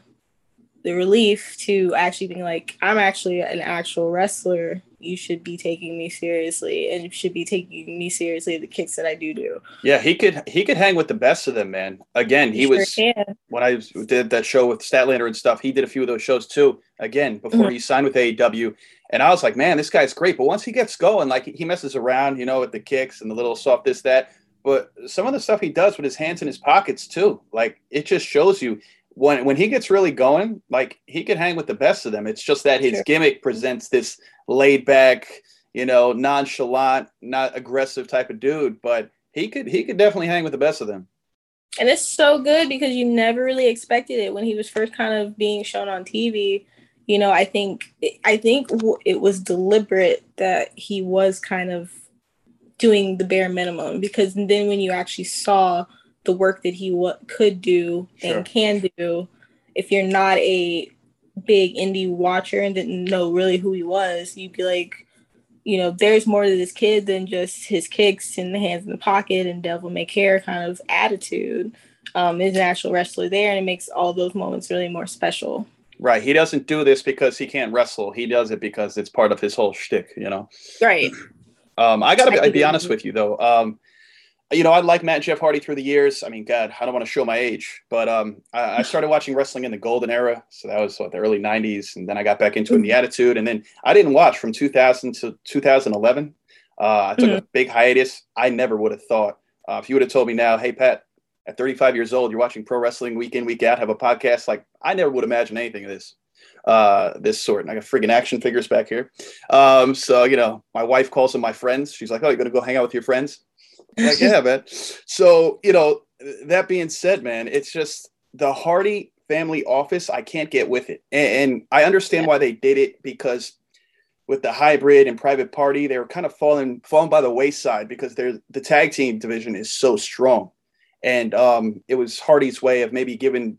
the relief to actually being like, I'm actually an actual wrestler you should be taking me seriously and you should be taking me seriously the kicks that I do do. Yeah, he could he could hang with the best of them, man. Again, he, he was sure when I did that show with Statlander and stuff. He did a few of those shows too. Again, before mm-hmm. he signed with AEW, and I was like, man, this guy's great. But once he gets going, like he messes around, you know, with the kicks and the little soft this that. But some of the stuff he does with his hands in his pockets too, like it just shows you when when he gets really going, like he can hang with the best of them. It's just that his sure. gimmick presents this laid back, you know, nonchalant, not aggressive type of dude, but he could he could definitely hang with the best of them. And it's so good because you never really expected it when he was first kind of being shown on TV. You know, I think I think it was deliberate that he was kind of doing the bare minimum because then when you actually saw the work that he w- could do sure. and can do, if you're not a big indie watcher and didn't know really who he was, you'd be like, you know, there's more to this kid than just his kicks and the hands in the pocket and devil may care kind of attitude. Um, there's an actual wrestler there, and it makes all those moments really more special. Right. He doesn't do this because he can't wrestle. He does it because it's part of his whole shtick, you know? Right. Um, I gotta be, be honest with you though. Um, you know, I like Matt and Jeff Hardy through the years. I mean, God, I don't want to show my age, but um, I, I, started watching wrestling in the golden era. So that was what, the early 90s. And then I got back into it in the mm-hmm. attitude. And then I didn't watch from 2000 to 2011. Uh, I took mm-hmm. a big hiatus. I never would have thought. Uh, if you would have told me now, hey, Pat, at 35 years old, you're watching pro wrestling week in, week out, have a podcast, like I never would imagine anything of this uh, this sort. And I got friggin' action figures back here. Um, so, you know, my wife calls them my friends. She's like, oh, you're going to go hang out with your friends? Like, yeah, man. So, you know, that being said, man, it's just the Hardy family office. I can't get with it. And, and I understand yeah. why they did it because with the hybrid and private party, they were kind of falling falling by the wayside because they're the tag team division is so strong. And um, it was Hardy's way of maybe giving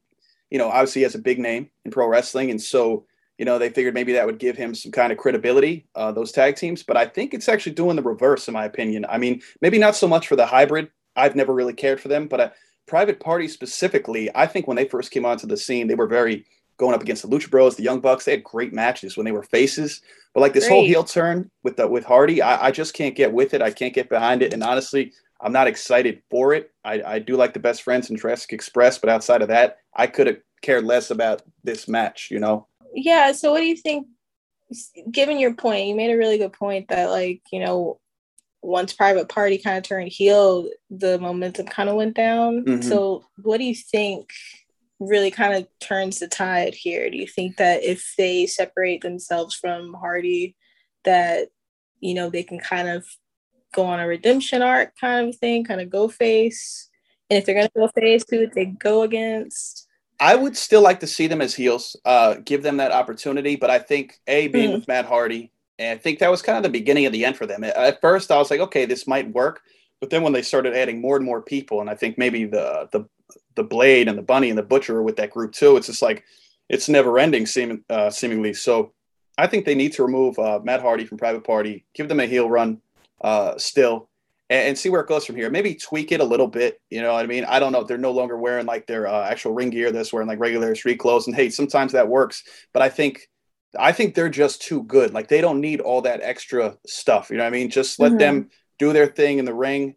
you know, obviously he has a big name in pro wrestling, and so you know they figured maybe that would give him some kind of credibility, uh, those tag teams. But I think it's actually doing the reverse, in my opinion. I mean, maybe not so much for the hybrid. I've never really cared for them, but a private party specifically, I think when they first came onto the scene, they were very going up against the Lucha Bros, the Young Bucks. They had great matches when they were faces. But like this great. whole heel turn with the with Hardy, I, I just can't get with it. I can't get behind it. And honestly, I'm not excited for it. I, I do like the best friends in Jurassic Express, but outside of that, I could have cared less about this match, you know? Yeah. So what do you think? Given your point, you made a really good point that like, you know, once private party kind of turned heel, the momentum kind of went down. Mm-hmm. So what do you think really kind of turns the tide here? Do you think that if they separate themselves from Hardy, that you know they can kind of go on a redemption arc kind of thing, kind of go face. And if they're gonna go face, who would they go against? I would still like to see them as heels, uh, give them that opportunity. But I think a being mm-hmm. with Matt Hardy, and I think that was kind of the beginning of the end for them. At first, I was like, okay, this might work. But then when they started adding more and more people, and I think maybe the the the Blade and the Bunny and the Butcher with that group too, it's just like it's never ending, seem, uh, seemingly. So I think they need to remove uh, Matt Hardy from Private Party, give them a heel run, uh, still and, and, see where it goes from here. Maybe tweak it a little bit. You know what I mean? I don't know they're no longer wearing like their uh, actual ring gear. They're wearing like regular street clothes. And hey, sometimes that works. But I think I think they're just too good. Like they don't need all that extra stuff. You know what I mean? Just let mm-hmm. them do their thing in the ring.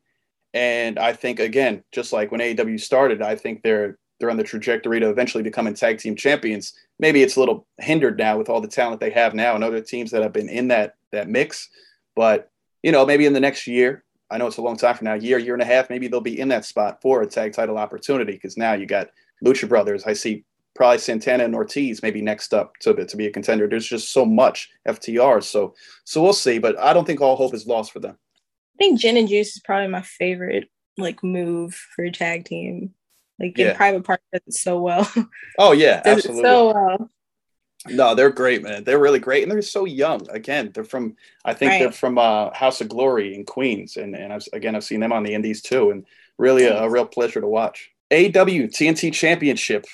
And I think again, just like when AEW started, I think they're they're on the trajectory to eventually becoming tag team champions. Maybe it's a little hindered now with all the talent they have now and other teams that have been in that that mix. But you know, maybe in the next year, I know it's a long time from now, year, year and a half, maybe they'll be in that spot for a tag title opportunity because now you got Lucha Brothers. I see probably Santana and Ortiz maybe next up to, to be a contender. There's just so much FTR. So so we'll see. But I don't think all hope is lost for them. I think Gin and Juice is probably my favorite like move for a tag team. Like in yeah. private part does it so well. Oh yeah, absolutely. so well. No, they're great, man. They're really great, and they're so young. Again, they're from I think right. they're from uh, House of Glory in Queens, and and I've, again I've seen them on the Indies too, and really a, a real pleasure to watch. AEW TNT Championship.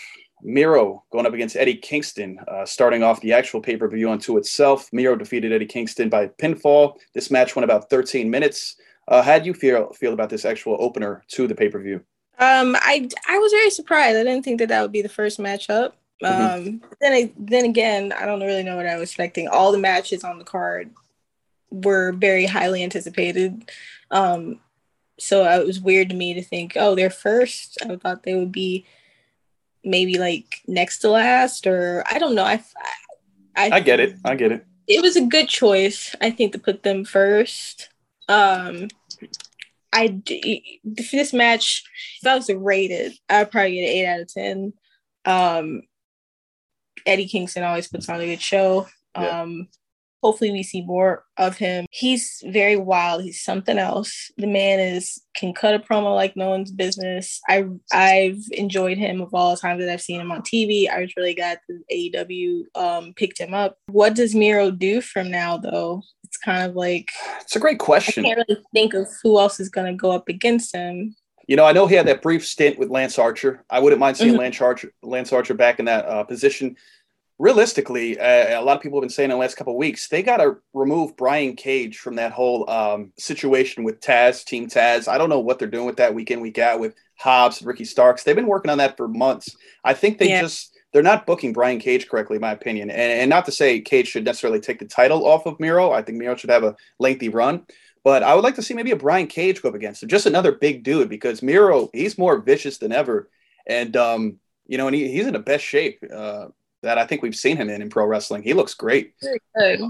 Miro going up against Eddie Kingston, uh, starting off the actual pay per view unto itself. Miro defeated Eddie Kingston by pinfall. This match went about 13 minutes. Uh, how do you feel feel about this actual opener to the pay per view? Um, I I was very surprised. I didn't think that that would be the first matchup. Mm-hmm. Um, then I, then again, I don't really know what I was expecting. All the matches on the card were very highly anticipated. Um, so it was weird to me to think, oh, they're first. I thought they would be maybe like next to last, or I don't know. I, I, I get it. I get it. It was a good choice, I think, to put them first. Um, I this match, if I was rated, I'd probably get an eight out of ten. Um, Eddie Kingston always puts on a good show. Yeah. Um, hopefully we see more of him. He's very wild. He's something else. The man is can cut a promo like no one's business. I I've enjoyed him of all the times that I've seen him on TV. I was really glad that AEW um, picked him up. What does Miro do from now though? It's kind of like it's a great question. I can't really think of who else is going to go up against him. You know, I know he had that brief stint with Lance Archer. I wouldn't mind seeing mm-hmm. Lance Archer, Lance Archer back in that uh, position realistically, uh, a lot of people have been saying in the last couple weeks they got to remove Brian Cage from that whole um, situation with Taz, Team Taz. I don't know what they're doing with that week in week out with Hobbs and Ricky Starks. They've been working on that for months. I think they yeah. just they're not booking Brian Cage correctly, in my opinion. And, and, not to say Cage should necessarily take the title off of Miro. I think Miro should have a lengthy run. But I would like to see maybe a Brian Cage go up against him, just another big dude, because Miro, he's more vicious than ever. And, um, you know, and he, he's in the best shape. Uh, that I think we've seen him in in pro wrestling. He looks great.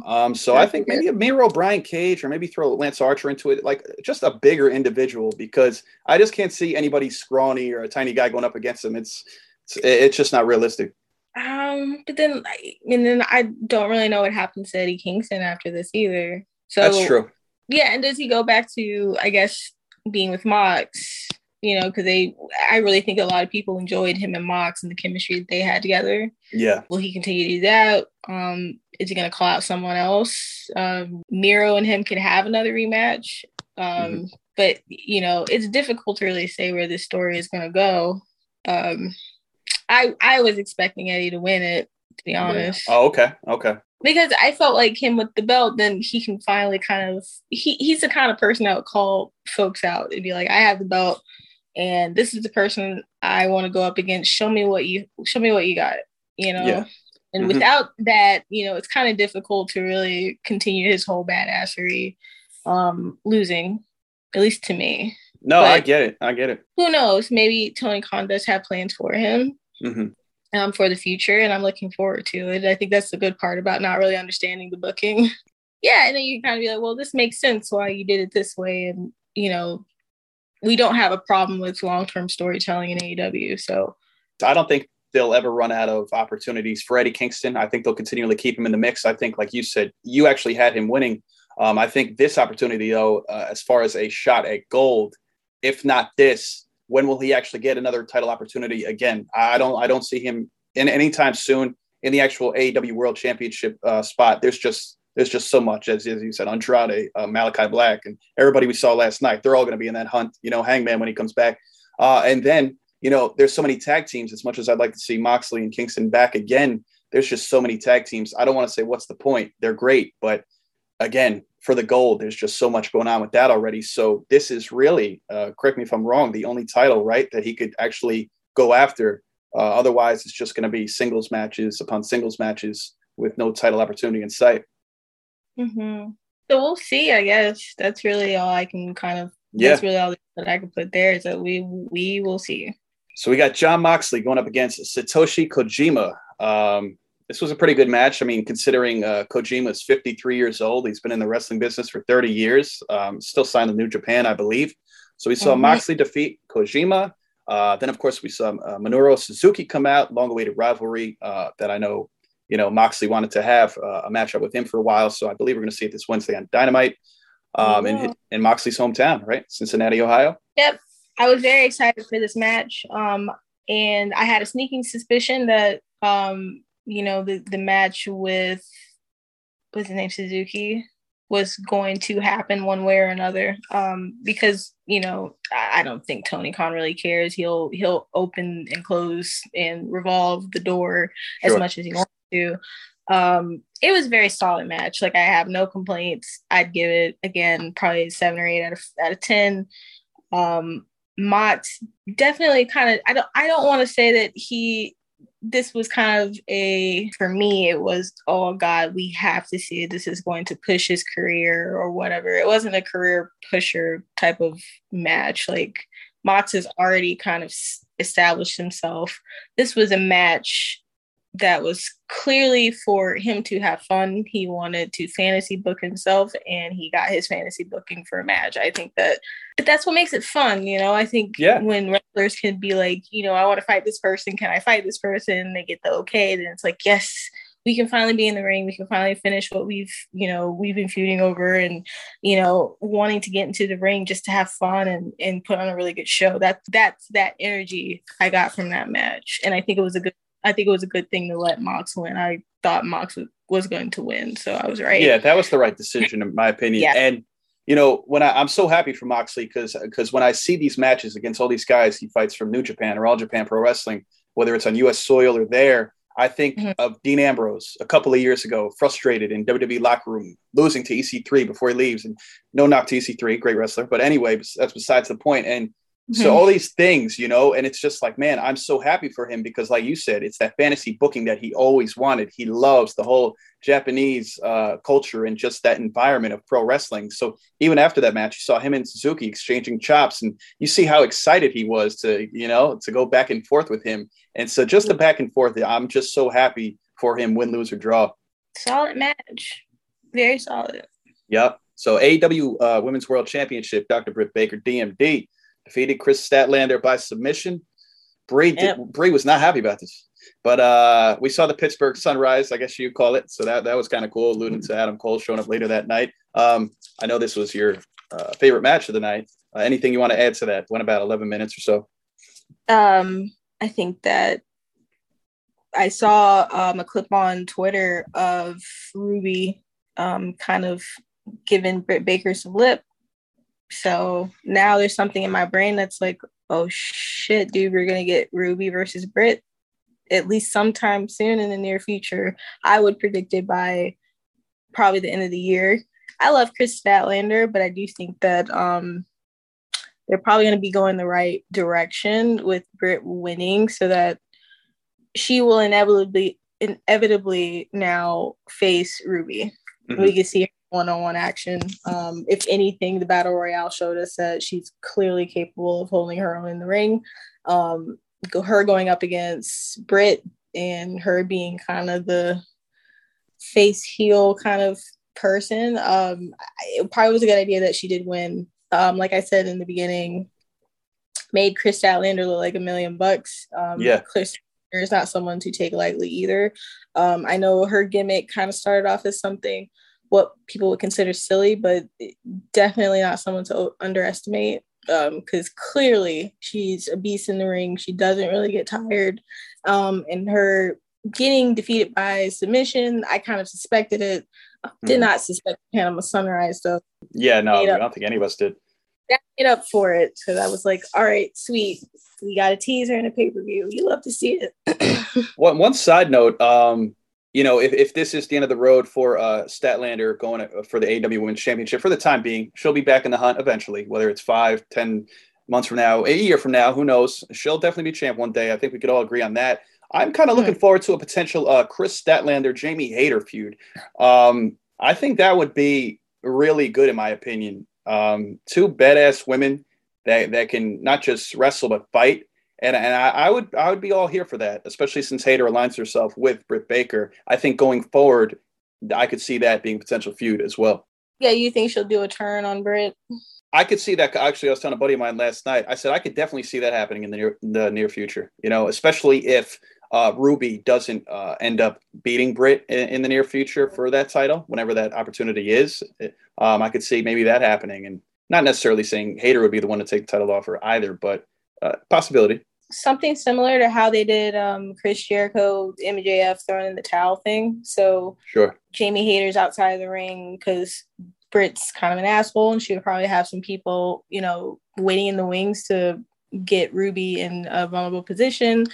Um, so I think maybe a Miro Brian Cage or maybe throw Lance Archer into it, like just a bigger individual because I just can't see anybody scrawny or a tiny guy going up against him. It's it's, it's just not realistic. Um, but then and then I don't really know what happens to Eddie Kingston after this either. So that's true. Yeah, and does he go back to I guess being with Mox? you know, because they, I really think a lot of people enjoyed him and Mox and the chemistry that they had together. Yeah. Will he continue to do that? Um, is he going to call out someone else? Um, Miro and him can have another rematch. Um, mm-hmm. But, you know, it's difficult to really say where this story is going to go. Um, I, I was expecting Eddie to win it, to be honest. Oh, okay. Okay because I felt like him with the belt, then he can finally kind of he he's the kind of person that would call folks out and be like, I have the belt and this is the person I want to go up against. Show me what you show me what you got, you know. Yeah. And mm-hmm. without that, you know, it's kind of difficult to really continue his whole badassery um losing, at least to me. No, but I get it. I get it. Who knows? Maybe Tony Khan does have plans for him. Mm-hmm. Um, for the future, and I'm looking forward to it. I think that's the good part about not really understanding the booking. yeah, and then you kind of be like, well, this makes sense why you did it this way, and you know, we don't have a problem with long-term storytelling in AEW. So I don't think they'll ever run out of opportunities for Eddie Kingston. I think they'll continually keep him in the mix. I think, like you said, you actually had him winning. Um, I think this opportunity, though, uh, as far as a shot at gold, if not this, when will he actually get another title opportunity again? I don't, I don't see him in anytime soon in the actual AEW World Championship uh, spot. There's just there's just so much, as, as you said, Andrade, uh, Malachi Black, and everybody we saw last night. They're all going to be in that hunt. You know, Hangman when he comes back, uh, and then you know, there's so many tag teams. As much as I'd like to see Moxley and Kingston back again, there's just so many tag teams. I don't want to say what's the point. They're great, but again, for the gold, there's just so much going on with that already. So this is really, uh, correct me if I'm wrong, the only title, right, that he could actually go after. Uh, otherwise, it's just going to be singles matches upon singles matches with no title opportunity in sight. Mm-hmm. So we'll see. I guess that's really all I can kind of. Yeah. That's really all that I can put there is that we we will see. So we got Jon Moxley going up against Satoshi Kojima. Um, this was a pretty good match. I mean, considering uh, Kojima is 53 years old, he's been in the wrestling business for 30 years. Um, still signed with New Japan, I believe. So we saw mm-hmm. Moxley defeat Kojima. Uh, then, of course, we saw uh, Minoru Suzuki come out, long-awaited rivalry uh, that I know you know, Moxley wanted to have uh, a matchup with him for a while. So I believe we're going to see it this Wednesday on Dynamite um, yeah. in, in Moxley's hometown, right? Cincinnati, Ohio. Yep. I was very excited for this match. Um, and I had a sneaking suspicion that, um, you know, the, the match with, what's his name, Suzuki, was going to happen one way or another. Um, because, you know, I, I don't think Tony Khan really cares. He'll he'll open and close and revolve the door sure. as much as he wants to. Um, it was a very solid match. Like I have no complaints. I'd give it again probably seven or eight out of out of ten. Um, Mox definitely kind of. I don't. I don't want to say that he. This was kind of a for me. It was oh god, we have to see it. This is going to push his career or whatever. It wasn't a career pusher type of match. Like Mott's has already kind of established himself. This was a match that was clearly for him to have fun. He wanted to fantasy book himself and he got his fantasy booking for a match. I think that but that's what makes it fun, you know. I think yeah. when wrestlers can be like, you know, I want to fight this person, can I fight this person? They get the okay, then it's like, yes, we can finally be in the ring. We can finally finish what we've, you know, we've been feuding over and, you know, wanting to get into the ring just to have fun and, and put on a really good show. That that's that energy I got from that match. And I think it was a good I think it was a good thing to let Mox win. I thought Mox was, was going to win. So I was right. Yeah, that was the right decision in my opinion. Yeah. And you know, when I, am so happy for Moxley because because when I see these matches against all these guys he fights from New Japan or All Japan Pro Wrestling, whether it's on US soil or there, I think mm-hmm. of Dean Ambrose a couple of years ago, frustrated in WWE locker room, losing to EC3 before he leaves. And no knock to EC3, great wrestler. But anyway, that's besides the point. And mm-hmm. so all these things, you know, and it's just like, man, I'm so happy for him because, like you said, it's that fantasy booking that he always wanted. He loves the whole Japanese uh, culture and just that environment of pro wrestling. So even after that match, you saw him and Suzuki exchanging chops, and you see how excited he was to, you know, to go back and forth with him. And so just the back and forth, I'm just so happy for him, win, lose, or draw. Solid match, very solid. Yep. So AW uh, Women's World Championship, Dr. Britt Baker, DMD, defeated Kris Statlander by submission. Brie, yep. Brie was not happy about this. But uh, we saw the Pittsburgh sunrise, I guess you call it. So that, that was kind of cool, alluding to Adam Cole showing up later that night. Um, I know this was your uh, favorite match of the night. Uh, anything you want to add to that? Went about 11 minutes or so. Um, I think that I saw um, a clip on Twitter of Ruby um, kind of giving Britt Baker some lip. So now there's something in my brain that's like, oh shit, dude, we're gonna get Ruby versus Britt at least sometime soon in the near future. I would predict it by probably the end of the year. I love Chris Statlander, but I do think that um, they're probably going to be going the right direction with Britt winning, so that she will inevitably inevitably now face Ruby. Mm-hmm. We can see one-on-one action. Um, if anything, the battle royale showed us that she's clearly capable of holding her own in the ring. Um, her going up against Britt and her being kind of the face heel kind of person. Um, it probably was a good idea that she did win. Um, like I said in the beginning, made Kris Statlander look like a million bucks. Um, yeah, Kris is not someone to take lightly either. Um, I know her gimmick kind of started off as something what people would consider silly, but definitely not someone to underestimate because um, clearly she's a beast in the ring. She doesn't really get tired. Um, and her getting defeated by submission, I kind of suspected it. Did mm. not suspect Panama Sunrise though. Yeah, no, I don't think any of us did. Get up for it. So I was like, all right, sweet. We got a teaser and a pay per view. You love to see it. one one side note, um, you know, if, if this is the end of the road for uh, Statlander going for the AW Women's Championship for the time being, she'll be back in the hunt eventually, whether it's five, ten months from now, a year from now, who knows? She'll definitely be champ one day. I think we could all agree on that. I'm kind of looking forward to a potential uh, Kris Statlander, Jamie Hayter feud. Um, I think that would be really good, in my opinion. Um, two badass women that, that can not just wrestle but fight and and I, I, would I would be all here for that, especially since Hayter aligns herself with Britt Baker. I think going forward, I could see that being potential feud as well. Yeah, you think she'll do a turn on Britt? I could see that. Actually, I was telling a buddy of mine last night. I said I could definitely see that happening in the near the near future. You know, especially if uh, Ruby doesn't uh, end up beating Britt in, in, the near future for that title, whenever that opportunity is. Um, I could see maybe that happening, and not necessarily saying Hayter would be the one to take the title off her either, but uh, possibility something similar to how they did um, Chris Jericho, MJF throwing in the towel thing. So sure, Jamie Hayter's outside of the ring because Britt's kind of an asshole, and she would probably have some people, you know, waiting in the wings to get Ruby in a vulnerable position.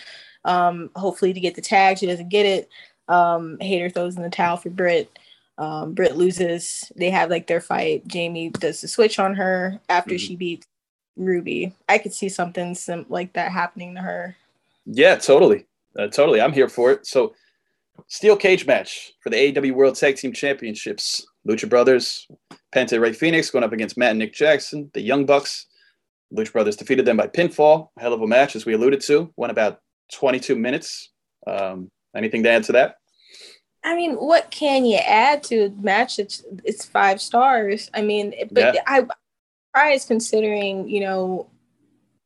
Um, hopefully, to get the tag, she doesn't get it. Um, Hayter throws in the towel for Britt. Um, Britt loses. They have like their fight. Jamie does the switch on her after mm-hmm. she beats Ruby. I could see something sim- like that happening to her. Yeah, totally. Uh, totally. I'm here for it. So, steel cage match for the AEW World Tag Team Championships. Lucha Brothers, Penta Rey Fénix going up against Matt and Nick Jackson, the Young Bucks. Lucha Brothers defeated them by pinfall. Hell of a match, as we alluded to. Went about 22 minutes. Um, anything to add to that? I mean, what can you add to a match? It's it's five stars. I mean, but yeah. I surprised considering, you know,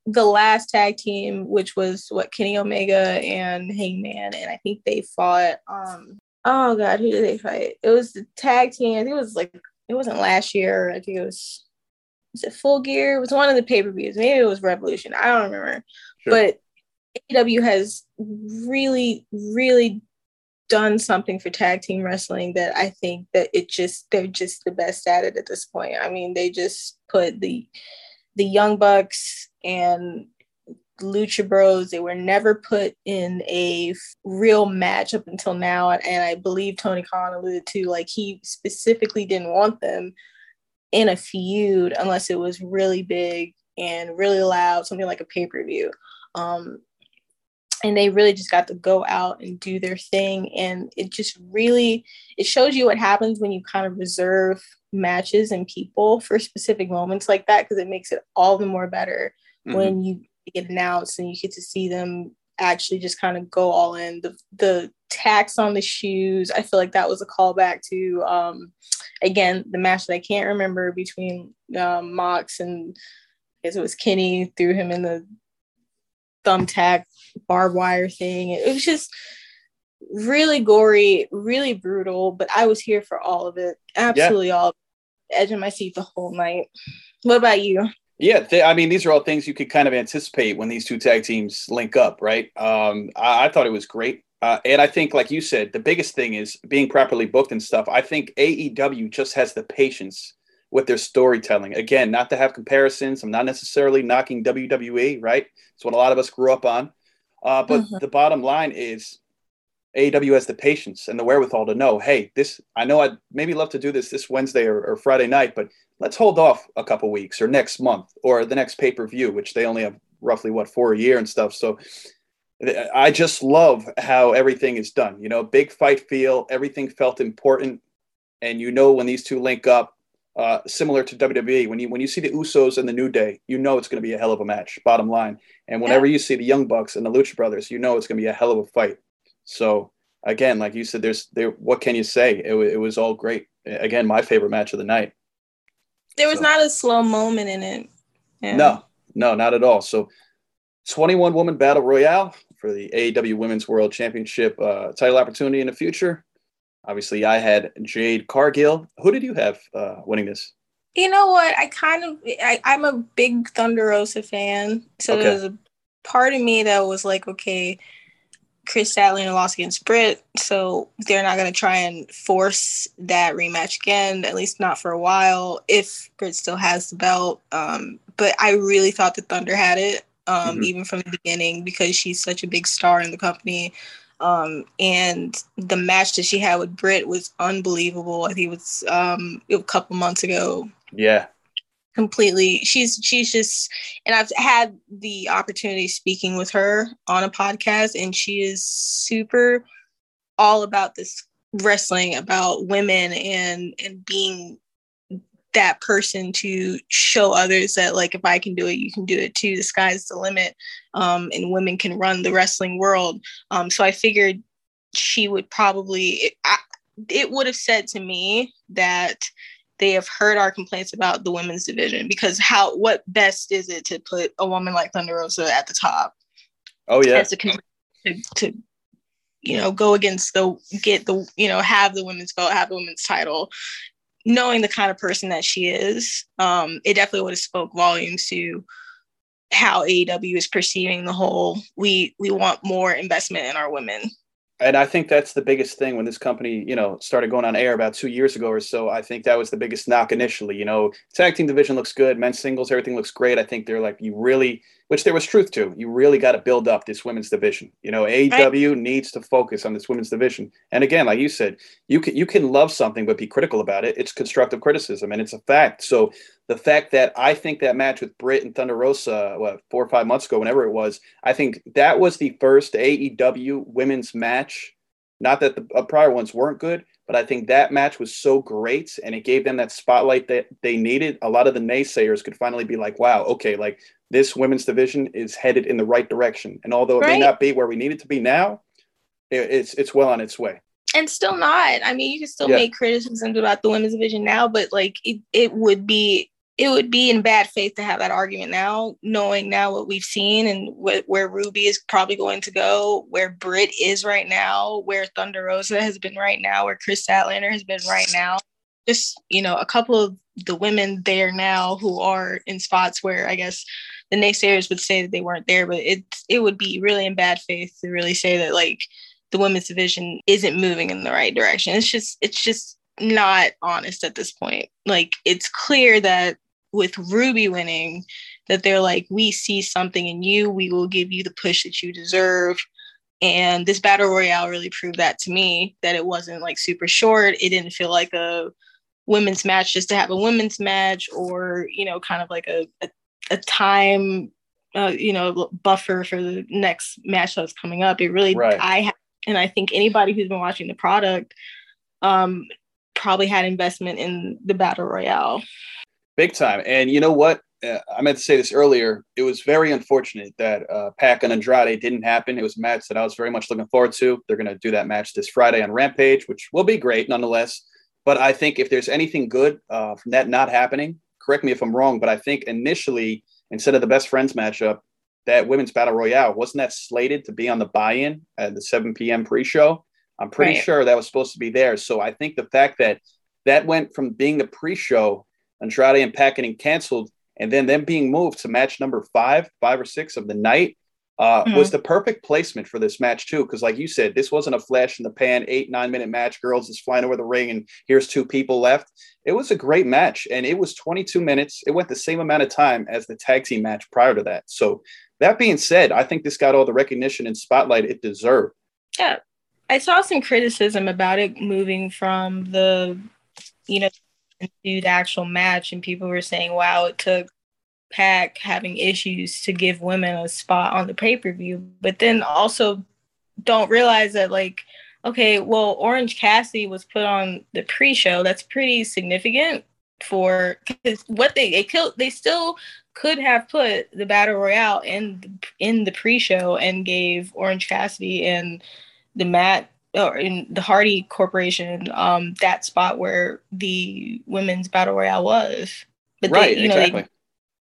the last tag team, which was what Kenny Omega and Hangman, and I think they fought um Oh God, who did they fight? It was the tag team. I think it was like it wasn't last year. I think it was was it Full Gear? It was one of the pay per views. Maybe it was Revolution. I don't remember. Sure. But AEW has really, really done something for tag team wrestling that I think that it just they're just the best at it at this point. I mean, they just put the the Young Bucks and Lucha Bros. They were never put in a real match up until now, and I believe Tony Khan alluded to like he specifically didn't want them in a feud unless it was really big and really loud, something like a pay per view. Um, and they really just got to go out and do their thing, and it just really it shows you what happens when you kind of reserve matches and people for specific moments like that because it makes it all the more better mm-hmm. when you get announced and you get to see them actually just kind of go all in. The the tax on the shoes, I feel like that was a callback to um again the match that I can't remember between um, Mox and I guess it was Kenny threw him in the thumbtack barbed wire thing. It was just really gory, really brutal, but I was here for all of it. Absolutely yeah. all edge of my seat the whole night. What about you? Yeah, th- I mean, these are all things you could kind of anticipate when these two tag teams link up, right? Um, I-, I thought it was great. Uh, and I think, like you said, the biggest thing is being properly booked and stuff. I think AEW just has the patience with their storytelling. Again, not to have comparisons. I'm not necessarily knocking WWE, right? It's what a lot of us grew up on. Uh, but mm-hmm. the bottom line is AEW has the patience and the wherewithal to know, hey, this I know I'd maybe love to do this this Wednesday or, or Friday night, but let's hold off a couple weeks or next month or the next pay per view, which they only have roughly what four a year and stuff. So I just love how everything is done. You know, big fight feel, everything felt important, and you know when these two link up, uh, similar to WWE. When you when you see the Usos and the New Day, you know it's going to be a hell of a match. Bottom line, and whenever yeah. you see the Young Bucks and the Lucha Brothers, you know it's going to be a hell of a fight. So again, like you said, there's there. What can you say? It, it was all great. Again, my favorite match of the night. There was so. not a slow moment in it. Yeah. No, no, not at all. So, 21 woman battle royale for the AEW Women's World Championship uh, title opportunity in the future. Obviously, I had Jade Cargill. Who did you have uh, winning this? You know what? I kind of I, am a big Thunder Rosa fan, so okay. there's a part of me that was like, okay, Kris Statlander lost against Britt, so they're not going to try and force that rematch again, at least not for a while, if Britt still has the belt. Um, but I really thought the Thunder had it, um, mm-hmm. even from the beginning, because she's such a big star in the company. Um, and the match that she had with Britt was unbelievable. I think it was um, a couple months ago. Yeah, completely she's she's just and i've had the opportunity speaking with her on a podcast and she is super all about this wrestling about women and and being that person to show others that like if i can do it you can do it too. The sky's the limit um, and women can run the wrestling world. Um, so i figured she would probably it, I, it would have said to me that they have heard our complaints about the women's division because how what best is it to put a woman like Thunder Rosa at the top? Oh yeah, as a to, to you know go against the get the you know have the women's belt, have the women's title, knowing the kind of person that she is. Um, it definitely would have spoke volumes to how AEW is perceiving the whole. We we want more investment in our women and I think that's the biggest thing when this company, you know, started going on air about two years ago or so. I think that was the biggest knock initially. You know, tag team division looks good, men's singles, everything looks great. I think they're like, you really, which there was truth to, you really got to build up this women's division. You know, AEW needs to focus on this women's division. And again, like you said, you can you can love something but be critical about it. It's constructive criticism, and it's a fact. So the fact that I think that match with Britt and Thunder Rosa, what four or five months ago, whenever it was, I think that was the first AEW women's match. Not that the uh, prior ones weren't good, but I think that match was so great and it gave them that spotlight that they needed. A lot of the naysayers could finally be like, wow, okay, like this women's division is headed in the right direction. And although it right. may not be where we need it to be now, it, it's it's well on its way and still not. I mean, you can still yeah. make criticisms about the women's division now, but like it, it would be it would be in bad faith to have that argument now, knowing now what we've seen and wh- where Ruby is probably going to go, where Britt is right now, where Thunder Rosa has been right now, where Kris Statlander has been right now. Just, you know, a couple of the women there now who are in spots where I guess the naysayers would say that they weren't there, but it it would be really in bad faith to really say that like the women's division isn't moving in the right direction. It's just it's just not honest at this point. Like it's clear that with Ruby winning, that they're like, we see something in you, we will give you the push that you deserve. And this battle royale really proved that to me that it wasn't like super short. It didn't feel like a women's match just to have a women's match or, you know, kind of like a, a, a time, uh, you know, buffer for the next match that's coming up. It really, right. I, and I think anybody who's been watching the product um, probably had investment in the battle royale. Big time. And you know what? Uh, I meant to say this earlier. It was very unfortunate that uh, Pac and Andrade didn't happen. It was a match that I was very much looking forward to. They're going to do that match this Friday on Rampage, which will be great nonetheless. But I think if there's anything good uh, from that not happening, correct me if I'm wrong, but I think initially, instead of the best friends matchup, that women's battle royale wasn't that slated to be on the buy-in at the 7 p.m. pre-show. I'm pretty right. sure that was supposed to be there. So I think the fact that that went from being the pre-show, Andrade and Pac getting canceled, and then them being moved to match number five, five or six of the night, uh, mm-hmm. was the perfect placement for this match too. Because like you said, this wasn't a flash in the pan, eight nine minute match. Girls is flying over the ring, and here's two people left. It was a great match, and it was 22 minutes. It went the same amount of time as the tag team match prior to that. So that being said, I think this got all the recognition and spotlight it deserved. Yeah, I saw some criticism about it moving from the, you know, to the actual match, and people were saying, "Wow, it took Pac having issues to give women a spot on the pay per view," but then also don't realize that like okay well orange cassidy was put on the pre-show that's pretty significant for because what they they killed they still could have put the battle royale in in the pre-show and gave orange cassidy and the Matt or in the Hardy Corporation um, that spot where the women's battle royale was. But right, they, you know, exactly.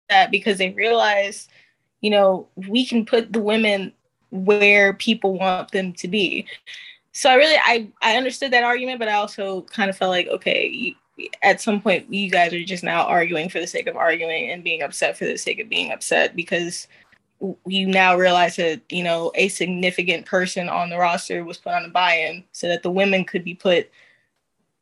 That because they realized, you know, we can put the women where people want them to be. So I really I I understood that argument, but I also kind of felt like okay, at some point you guys are just now arguing for the sake of arguing and being upset for the sake of being upset because you now realize that you know a significant person on the roster was put on a buy-in so that the women could be put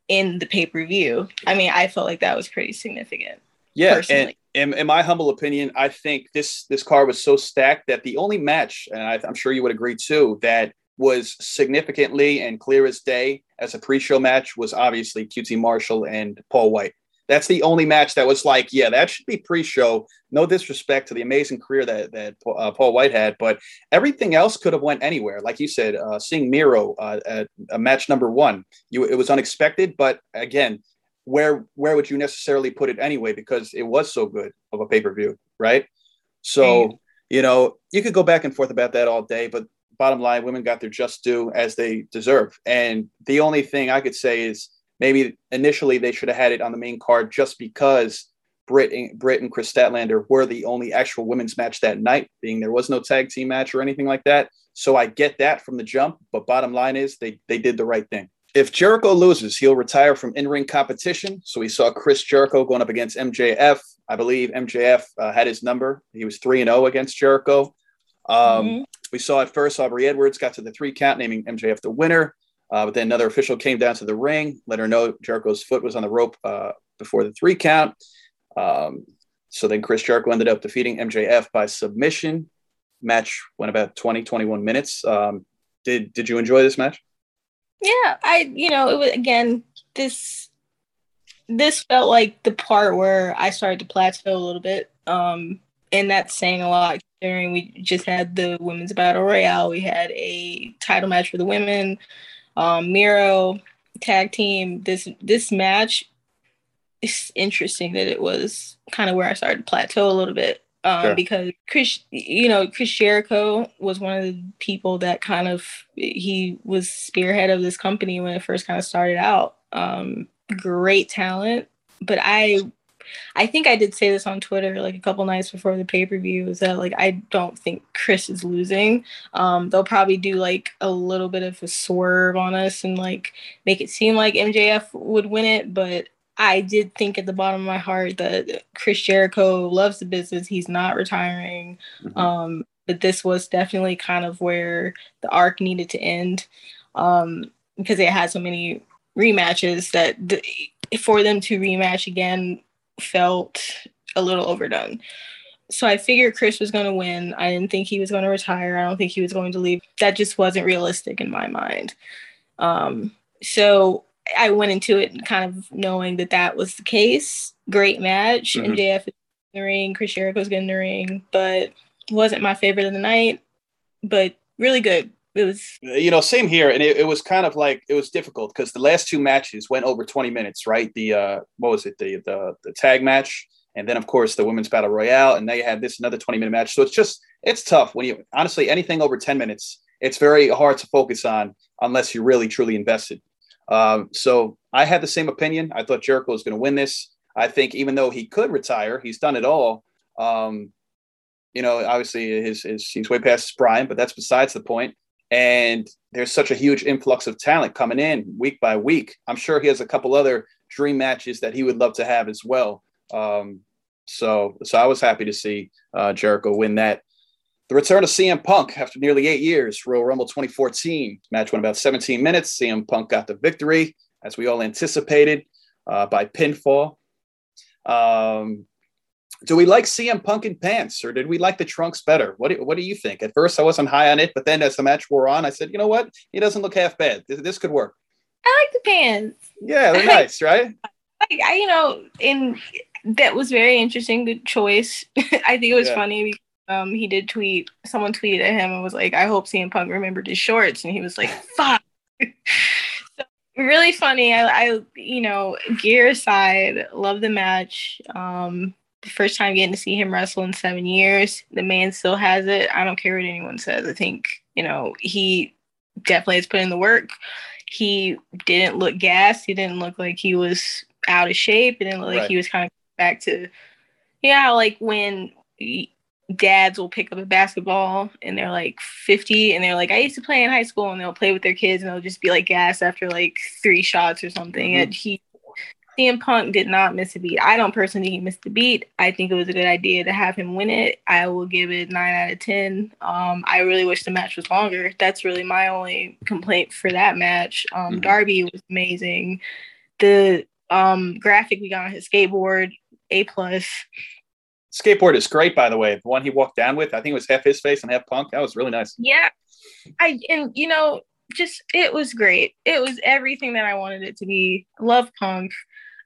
in the pay-per-view i mean i felt like that was pretty significant yeah and in, in my humble opinion i think this this card was so stacked that the only match and I, i'm sure you would agree too that was significantly and clear as day as a pre-show match was obviously QT Marshall and Paul White. That's the only match that was like, yeah, that should be pre-show. No disrespect to the amazing career that that uh, Paul White had, but everything else could have went anywhere. Like you said, uh, seeing Miro uh, at a match number one, you it was unexpected, but again, where where would you necessarily put it anyway? Because it was so good of a pay per view, right? So mm-hmm. you know you could go back and forth about that all day, but bottom line, women got their just due as they deserve. And the only thing I could say is maybe initially they should have had it on the main card just because Britt and, Britt and Kris Statlander were the only actual women's match that night, being there was no tag team match or anything like that. So I get that from the jump, but bottom line is they they did the right thing. If Jericho loses, he'll retire from in-ring competition. So we saw Chris Jericho going up against MJF. I believe MJF uh, had his number. He was three and zero oh against Jericho. Um, mm-hmm. We saw at first Aubrey Edwards got to the three count, naming MJF the winner. Uh, but then another official came down to the ring, let her know Jericho's foot was on the rope uh, before the three count. Um, so then Chris Jericho ended up defeating MJF by submission. Match went about 20, 21 minutes. Um, did did you enjoy this match? Yeah, I you know it was again this this felt like the part where I started to plateau a little bit. Um, and that's saying a lot considering we just had the women's battle royale. We had a title match for the women um, Miro tag team. This this match is interesting that it was kind of where I started to plateau a little bit. Um, sure. because Chris, you know, Chris Jericho was one of the people that kind of he was spearhead of this company when it first kind of started out. Um, great talent, but I I think I did say this on Twitter like a couple nights before the pay per view is that like I don't think Chris is losing. Um, they'll probably do like a little bit of a swerve on us and like make it seem like MJF would win it, but I did think at the bottom of my heart that Chris Jericho loves the business. He's not retiring. Mm-hmm. Um, but this was definitely kind of where the arc needed to end um, because it had so many rematches that the, for them to rematch again felt a little overdone. So I figured Chris was going to win. I didn't think he was going to retire. I don't think he was going to leave. That just wasn't realistic in my mind. Um, so I went into it kind of knowing that that was the case. Great match. Mm-hmm. MJF in the ring. Chris Jericho's getting the ring, but wasn't my favorite of the night. But really good it was you know same here and it, it was kind of like it was difficult because the last two matches went over 20 minutes right the uh what was it the the, the tag match and then of course the women's battle royale and they had this another 20 minute match so it's just it's tough when you honestly anything over 10 minutes it's very hard to focus on unless you're really truly invested um, so i had the same opinion i thought jericho was going to win this i think even though he could retire he's done it all um, you know obviously his, his he's way past his prime but that's besides the point. and there's such a huge influx of talent coming in week by week. I'm sure he has a couple other dream matches that he would love to have as well. Um, so, so I was happy to see uh, Jericho win that. The return of CM Punk after nearly eight years, Royal Rumble 2014. Match went about 17 minutes. CM Punk got the victory, as we all anticipated, uh, by pinfall. Um, do we like CM Punk in pants or did we like the trunks better? What do, what do you think? At first, I wasn't high on it, but then as the match wore on, I said, you know what? He doesn't look half bad. This, this could work. I like the pants. Yeah, they're nice, right? Like, I, you know, in that was very interesting. Good choice. I think it was yeah. funny. Um, he did tweet. Someone tweeted at him and was like, "I hope CM Punk remembered his shorts," and he was like, "Fuck." so, really funny. I, I, you know, gear aside, love the match. Um, the first time getting to see him wrestle in seven years. The man still has it. I don't care what anyone says. I think, you know, he definitely has put in the work. He didn't look gassed. He didn't look like he was out of shape. It didn't look right. like he was kind of back to, yeah, like when dads will pick up a basketball and they're like 50 and they're like, I used to play in high school and they'll play with their kids and they'll just be like gas after like three shots or something. Mm-hmm. And he CM Punk did not miss a beat. I don't personally think he missed a beat. I think it was a good idea to have him win it. I will give it nine out of ten. Um, I really wish the match was longer. That's really my only complaint for that match. Um, mm-hmm. Darby was amazing. The um, graphic we got on his skateboard, A plus. Skateboard is great, by the way. The one he walked down with, I think it was half his face and half Punk. That was really nice. Yeah, I and you know just it was great. It was everything that I wanted it to be. Love Punk.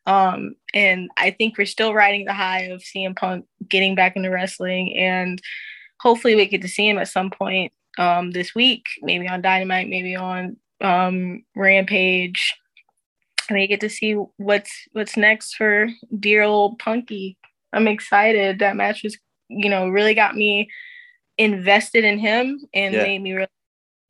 Um, and I think we're still riding the high of CM Punk getting back into wrestling, and hopefully we get to see him at some point um, this week, maybe on Dynamite, maybe on um, Rampage. And we get to see what's what's next for dear old Punky. I'm excited. That match was, you know, really got me invested in him and yeah. made me really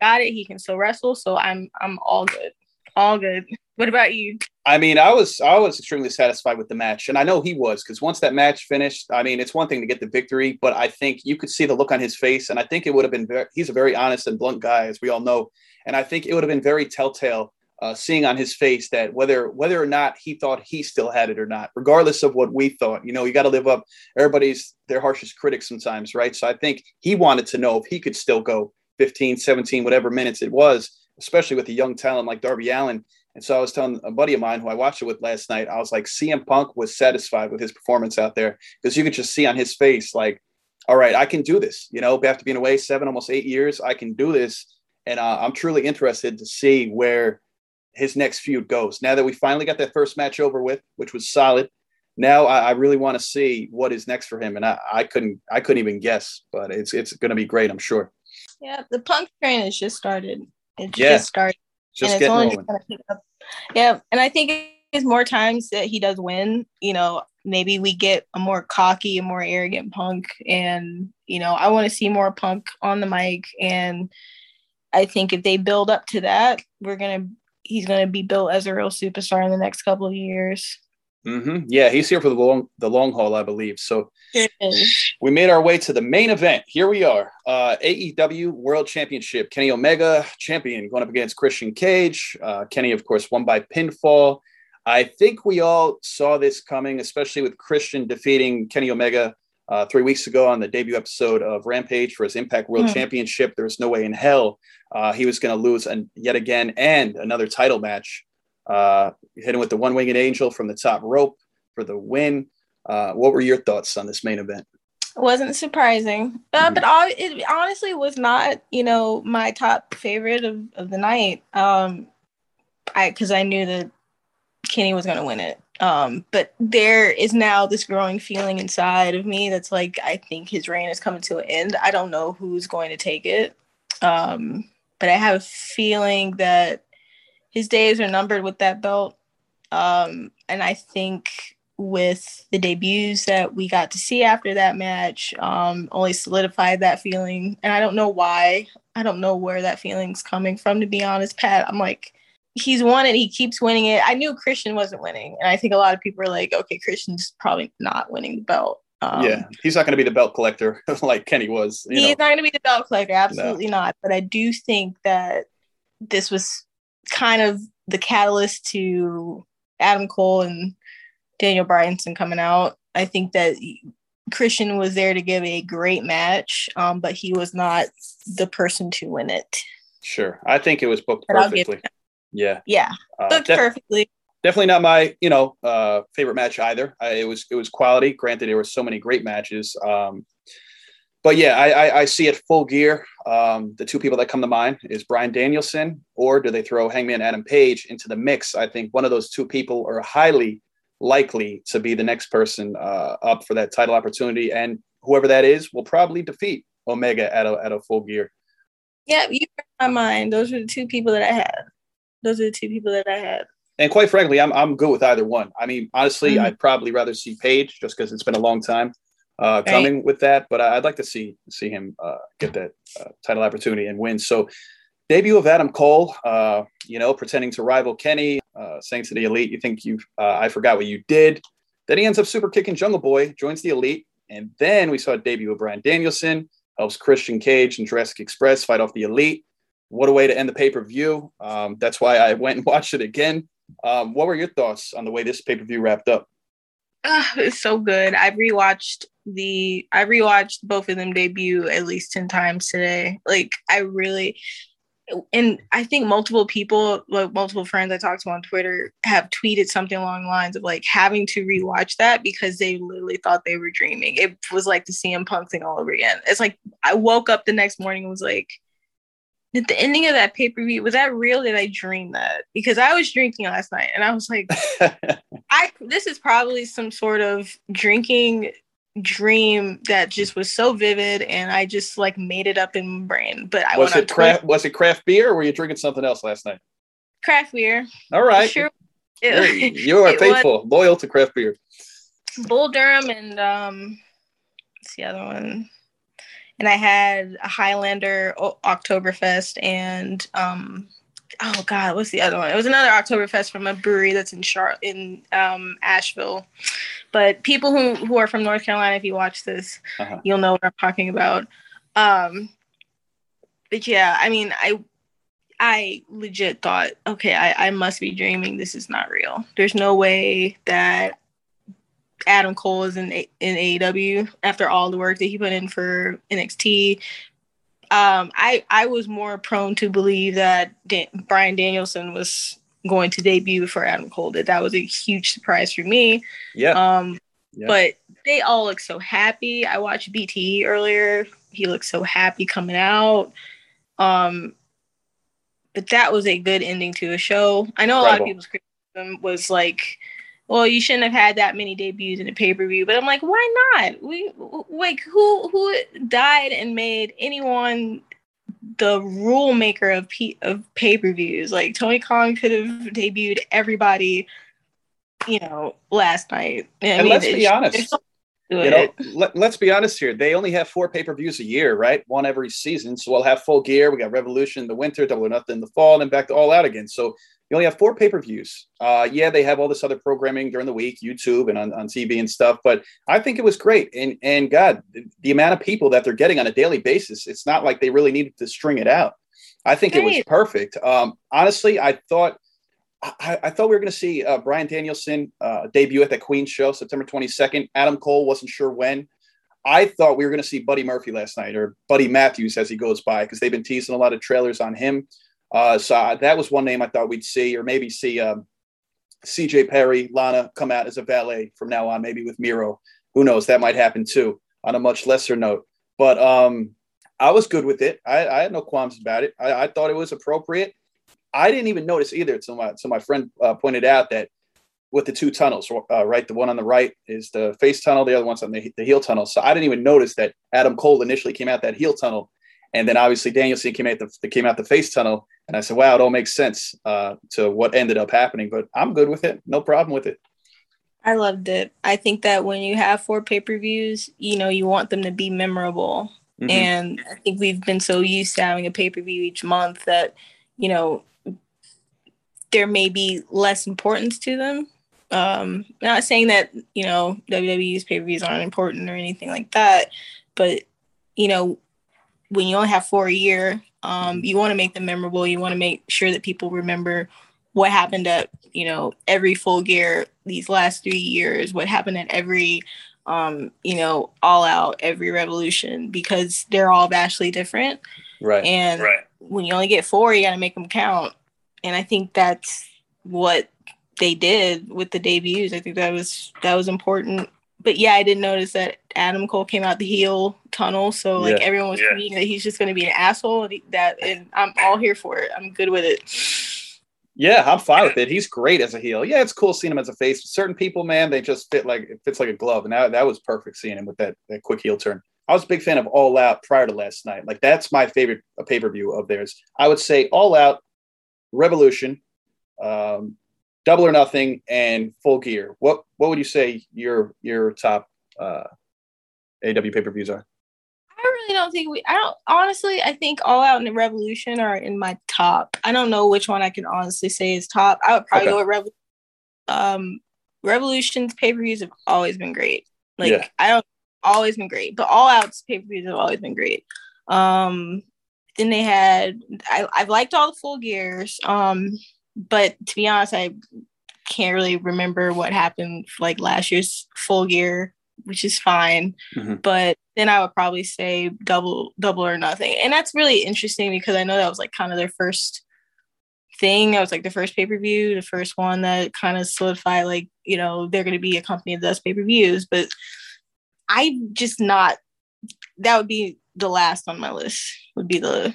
got it. He can still wrestle, so I'm I'm all good, all good. What about you? I mean, I was I was extremely satisfied with the match, and I know he was because once that match finished, I mean, it's one thing to get the victory, but I think you could see the look on his face, and I think it would have been very. He's a very honest and blunt guy, as we all know, and I think it would have been very telltale. Uh, seeing on his face that whether whether or not he thought he still had it or not, regardless of what we thought, you know, you got to live up. Everybody's their harshest critic sometimes, right? So I think he wanted to know if he could still go 15, 17, whatever minutes it was, especially with a young talent like Darby Allin. and so I was telling a buddy of mine who I watched it with last night, I was like, CM Punk was satisfied with his performance out there because you could just see on his face, like, all right, I can do this. You know, after being away seven, almost eight years, I can do this. And uh, I'm truly interested to see where his next feud goes. Now that we finally got that first match over with, which was solid, now I, I really want to see what is next for him. And I, I couldn't, I couldn't even guess, but it's it's going to be great, I'm sure. Yeah, the Punk train has just started. It yeah. just started just and it's only pick up. Yeah, and I think it's more times that he does win. You know, maybe we get a more cocky, a more arrogant Punk, and you know, I want to see more Punk on the mic. And I think if they build up to that, we're gonna he's gonna be built as a real superstar in the next couple of years. Mm-hmm. Yeah, he's here for the long the long haul, I believe. So we made our way to the main event. Here we are, uh, AEW World Championship. Kenny Omega champion going up against Christian Cage. Uh, Kenny, of course, won by pinfall. I think we all saw this coming, especially with Christian defeating Kenny Omega uh, three weeks ago on the debut episode of Rampage for his Impact World mm. Championship. There was no way in hell uh, he was going to lose and yet again and another title match uh, hitting with the one winged angel from the top rope for the win. Uh, what were your thoughts on this main event? Wasn't surprising, uh, mm-hmm. but all, it honestly was not, you know, my top favorite of, of the night. Um, I because I knew that Kenny was going to win it. Um, but there is now this growing feeling inside of me that's like I think his reign is coming to an end. I don't know who's going to take it, um, but I have a feeling that his days are numbered with that belt. Um, and I think with the debuts that we got to see after that match, um, only solidified that feeling. And I don't know why. I don't know where that feeling's coming from, to be honest, Pat. I'm like, he's won it. He keeps winning it. I knew Christian wasn't winning. And I think a lot of people are like, okay, Christian's probably not winning the belt. Um, yeah, he's not going to be the belt collector like Kenny was. he's know. not going to be the belt collector. Absolutely no. not. But I do think that this was kind of the catalyst to Adam Cole and Daniel Bryanson coming out. I think that Christian was there to give a great match, um, but he was not the person to win it. Sure, I think it was booked perfectly. Yeah, yeah, uh, def- perfectly. Definitely not my, you know, uh, favorite match either. I, it was it was quality. Granted, there were so many great matches. Um, but yeah, I, I, I, see it full gear. Um, the two people that come to mind is Bryan Danielson, or do they throw Hangman Adam Page into the mix? I think one of those two people are highly likely to be the next person uh, up for that title opportunity, and whoever that is will probably defeat Omega at a at a full gear. Yeah, you read my mind. Those are the two people that I had. Those are the two people that I had. And quite frankly, I'm I'm good with either one. I mean, honestly, mm-hmm. I'd probably rather see Page just because it's been a long time uh, coming right. with that. But I'd like to see see him uh, get that uh, title opportunity and win. So debut of Adam Cole, uh, you know, pretending to rival Kenny, uh, saying to the Elite, "You think you? Uh, I forgot what you did." Then he ends up super kicking Jungle Boy, joins the Elite, and then we saw a debut of Bryan Danielson, helps Christian Cage and Jurassic Express fight off the Elite. What a way to end the pay per view! Um, that's why I went and watched it again. Um, what were your thoughts on the way this pay per view wrapped up? Uh, it's so good. I rewatched the I rewatched both of them debut at least 10 times today. Like I really and I think multiple people, like multiple friends I talked to on Twitter, have tweeted something along the lines of like having to rewatch that because they literally thought they were dreaming. It was like the CM Punk thing all over again. It's like I woke up the next morning and was like, did the ending of that pay per view was that real? Did I dream that? Because I was drinking last night and I was like, I this is probably some sort of drinking dream that just was so vivid and I just like made it up in my brain. But I was it craft was it craft beer or were you drinking something else last night? Craft beer. All right. Sure. It, you are faithful, loyal to craft beer. Bull Durham and um what's the other one? And I had a Highlander Oktoberfest and um oh god, what's the other one? It was another Oktoberfest from a brewery that's in Char- in um, Asheville. But people who who are from North Carolina, if you watch this, uh-huh. you'll know what I'm talking about. Um, but yeah, I mean, I I legit thought, okay, I, I must be dreaming. This is not real. There's no way that Adam Cole is in in AEW after all the work that he put in for NXT um, I I was more prone to believe that Dan- Bryan Danielson was going to debut before Adam Cole did. That was a huge surprise for me. Yeah. Um, yeah. but they all look so happy. I watched BT earlier. He looked so happy coming out. Um, but that was a good ending to a show. I know a lot of people's criticism was like well, you shouldn't have had that many debuts in a pay per view. But I'm like, why not? We like who who died and made anyone the rule maker of P- of pay per views? Like Tony Khan could have debuted everybody, you know, last night. I and mean, let's be honest. you know, let, us be honest here. They only have four pay per views a year, right? One every season. So we'll have full gear. We got Revolution in the winter, Double or Nothing in the fall, and then back to All Out again. So you only have four pay per views. Uh, yeah, they have all this other programming during the week, YouTube and on, on TV and stuff. But I think it was great. And and God, the amount of people that they're getting on a daily basis, it's not like they really needed to string it out. I think it was perfect. Um, honestly, I thought I, I, thought we were going to see uh, Bryan Danielson uh, debut at the Queen show September 22nd. Adam Cole wasn't sure when. I thought we were going to see Buddy Murphy last night or Buddy Matthews as he goes by because they've been teasing a lot of trailers on him. Uh, so I, that was one name I thought we'd see, or maybe see um, CJ Perry, Lana come out as a valet from now on, maybe with Miro. Who knows? That might happen too on a much lesser note. But um, I was good with it. I, I had no qualms about it. I, I thought it was appropriate. I didn't even notice either. So my my friend uh, pointed out that with the two tunnels, uh, right, the one on the right is the face tunnel, the other one's on the, the heel tunnel. So I didn't even notice that Adam Cole initially came out that heel tunnel, and then obviously Danielson came out the came out the face tunnel. And I said, wow, it all makes sense uh, to what ended up happening. But I'm good with it. No problem with it. I loved it. I think that when you have four pay per views, you know, you want them to be memorable. Mm-hmm. And I think we've been so used to having a pay per view each month that, you know, there may be less importance to them. Um, not saying that you know WWE's pay per views aren't important or anything like that, but you know when you only have four a year, um, you want to make them memorable. You want to make sure that people remember what happened at you know every full gear these last three years, what happened at every um, you know all out, every revolution because they're all vastly different. Right. And right. when you only get four, you got to make them count and I think that's what they did with the debuts. I think that was that was important. But yeah, I didn't notice that Adam Cole came out the heel tunnel, so like yeah. everyone was yeah. that he's just going to be an asshole. And he, That and I'm all here for it. I'm good with it. Yeah, I'm fine with it. He's great as a heel. Yeah, it's cool seeing him as a face. Certain people, man, they just fit like it fits like a glove, and that, that was perfect seeing him with that, that quick heel turn. I was a big fan of All Out prior to last night. Like that's my favorite pay per view of theirs. I would say All Out Revolution, um, Double or Nothing, and Full Gear. What what would you say your your top uh, AW pay per views are? I really don't think we. I don't honestly. I think All Out and Revolution are in my top. I don't know which one I can honestly say is top. I would probably okay. go with Revolution. Um, Revolution's pay per views have always been great. Like yeah. I don't always been great, but All Out's pay per views have always been great. Um, then they had I, I've liked all the full gears. Um, but to be honest, I can't really remember what happened like last year's full gear, which is fine. Mm-hmm. But then I would probably say double double or nothing. And that's really interesting because I know that was like kind of their first thing. That was like the first pay-per-view, the first one that kind of solidified like, you know, they're gonna be a company that does pay-per-views. But I just not that would be the last on my list would be the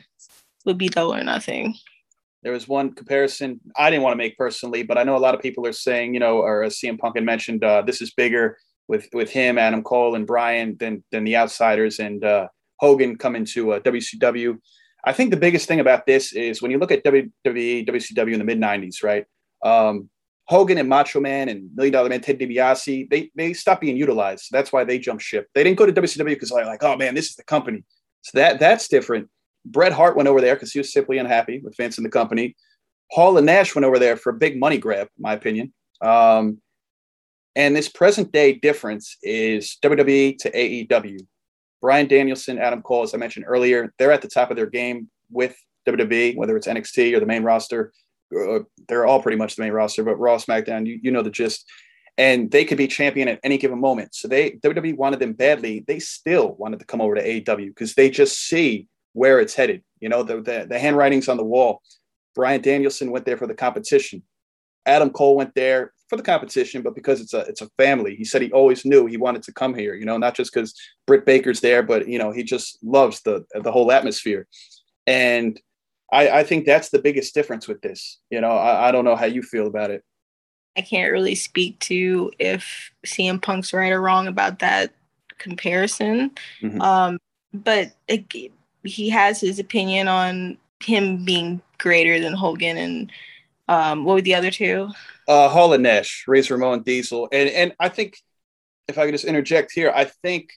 would be double or nothing. There was one comparison I didn't want to make personally, but I know a lot of people are saying, you know, or as CM Punk had mentioned, uh, this is bigger with with him, Adam Cole, and Bryan than than the outsiders and uh, Hogan coming to uh, WCW. I think the biggest thing about this is when you look at WWE, WCW in the mid '90s, right? Um, Hogan and Macho Man and Million Dollar Man Ted DiBiase, they they stopped being utilized. That's why they jumped ship. They didn't go to WCW because they're like, oh man, this is the company. So that that's different. Bret Hart went over there because he was simply unhappy with Vince and the company. Hall and Nash went over there for a big money grab, in my opinion. Um, and this present day difference is WWE to AEW. Bryan Danielson, Adam Cole, as I mentioned earlier, they're at the top of their game with WWE, whether it's NXT or the main roster. Uh, they're all pretty much the main roster, but Raw, SmackDown, you, you know the gist. And they could be champion at any given moment. So they WWE wanted them badly. They still wanted to come over to AEW because they just see where it's headed. You know, the, the, the handwriting's on the wall. Bryan Danielson went there for the competition. Adam Cole went there for the competition, but because it's a it's a family. He said he always knew he wanted to come here. You know, not just because Britt Baker's there, but you know he just loves the the whole atmosphere. And I, I think that's the biggest difference with this. You know, I, I don't know how you feel about it. I can't really speak to if CM Punk's right or wrong about that comparison. Mm-hmm. Um, but it, he has his opinion on him being greater than Hogan and um, what were the other two? Uh, Hall and Nash, Razor Ramon, Diesel, and and I think if I could just interject here, I think,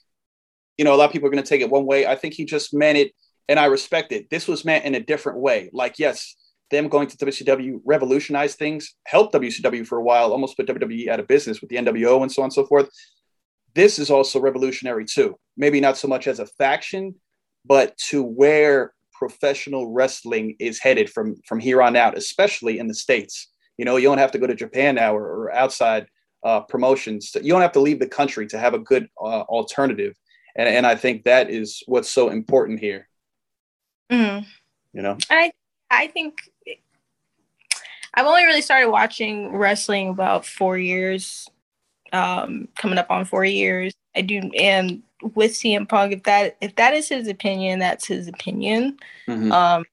you know, a lot of people are going to take it one way. I think he just meant it, and I respect it. This was meant in a different way. Like, yes, them going to WCW revolutionized things, helped WCW for a while, almost put WWE out of business with the NWO and so on and so forth. This is also revolutionary too. Maybe not so much as a faction, but to where professional wrestling is headed from from here on out, especially in the states. You know, you don't have to go to Japan now or, or outside uh, promotions. You don't have to leave the country to have a good uh, alternative, and and I think that is what's so important here. Mm. You know, I I think I've only really started watching wrestling about four years, um, coming up on four years. I do, and with CM Punk, if that if that is his opinion, that's his opinion. Mhm. Um,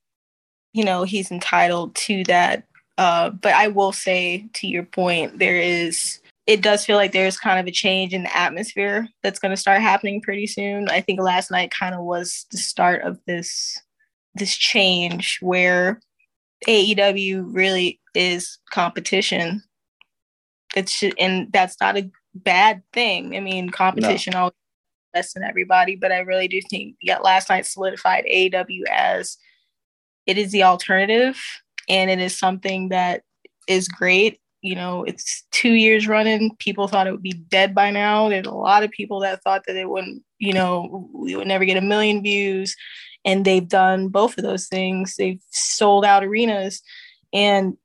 you know, he's entitled to that. Uh, but I will say, to your point, there is. It does feel like there's kind of a change in the atmosphere that's going to start happening pretty soon. I think last night kind of was the start of this this change where AEW really is competition. It's just, and that's not a bad thing. I mean, competition always best in everybody, but I really do think yeah, last night solidified AEW as it is the alternative and it is something that is great. You know, it's two years running. People thought it would be dead by now. There's a lot of people that thought that it wouldn't, you know, we would never get a million views. And they've done both of those things. They've sold out arenas. And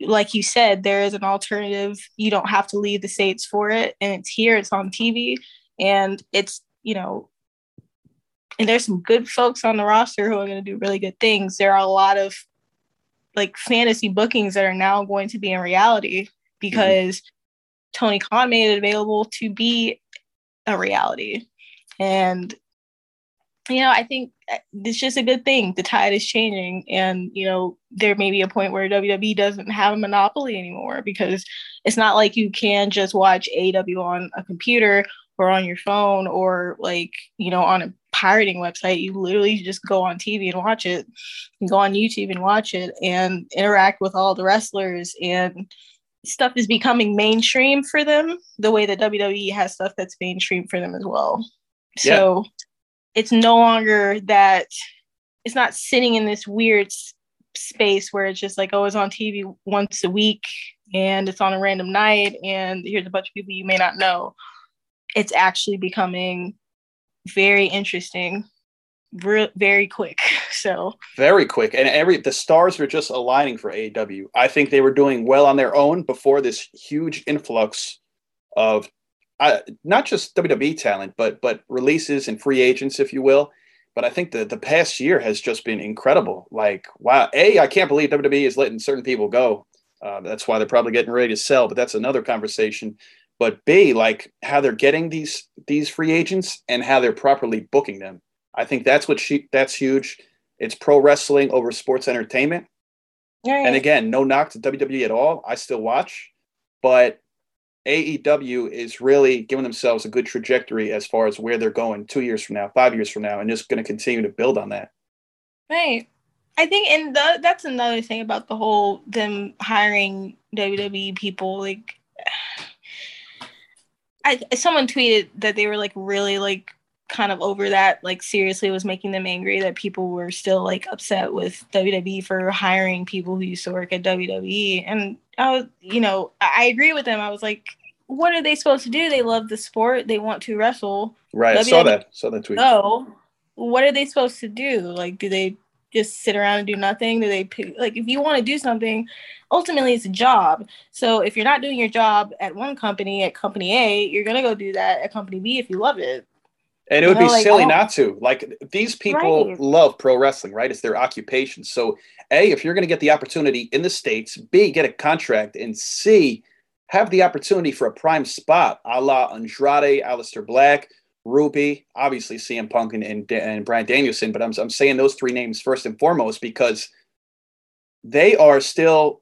like you said, there is an alternative. You don't have to leave the States for it. And it's here, it's on TV. And it's, you know, and there's some good folks on the roster who are going to do really good things. There are a lot of like fantasy bookings that are now going to be in reality because Tony Khan made it available to be a reality. And you know, I think it's just a good thing. The tide is changing, and you know, there may be a point where WWE doesn't have a monopoly anymore because it's not like you can just watch AW on a computer or on your phone or like you know on a pirating website. You literally just go on TV and watch it. You go on YouTube and watch it and interact with all the wrestlers and stuff is becoming mainstream for them the way that WWE has stuff that's mainstream for them as well. So it's no longer that it's not sitting in this weird space where it's just like oh it's on TV once a week and it's on a random night and here's a bunch of people you may not know. It's actually becoming very interesting re- very quick. So very quick and every the stars were just aligning for AEW. I think they were doing well on their own before this huge influx of uh, not just WWE talent, but but releases and free agents, if you will. But I think the the past year has just been incredible. Like wow, a I can't believe WWE is letting certain people go. Uh, that's why they're probably getting ready to sell, but that's another conversation. But B, like how they're getting these these free agents and how they're properly booking them. I think that's what she that's huge. It's pro wrestling over sports entertainment. And again, no knock to WWE at all. I still watch, but AEW is really giving themselves a good trajectory as far as where they're going two years from now, five years from now, and just going to continue to build on that. Right. I think, and the, that's another thing about the whole them hiring WWE people. Like, I someone tweeted that they were like really like kind of over that. Like, seriously, was making them angry that people were still like upset with WWE for hiring people who used to work at WWE. And I was, you know, I agree with them. I was like, what are they supposed to do? They love the sport. They want to wrestle. Right. I saw WWE that. Saw that tweet. Oh, what are they supposed to do? Like, do they just sit around and do nothing? Do they pick, like, if you want to do something, ultimately it's a job. So if you're not doing your job at one company, at company A, you're gonna go do that at company B if you love it. And it would You know, be like, silly not to. Like these people Right. love pro wrestling, right? It's their occupation. So, A, if you're going to get the opportunity in the States, B, get a contract, and C, have the opportunity for a prime spot a la Andrade, Aleister Black, Ruby, obviously CM Punk and, and, and Bryan Danielson. But I'm, I'm saying those three names first and foremost because they are still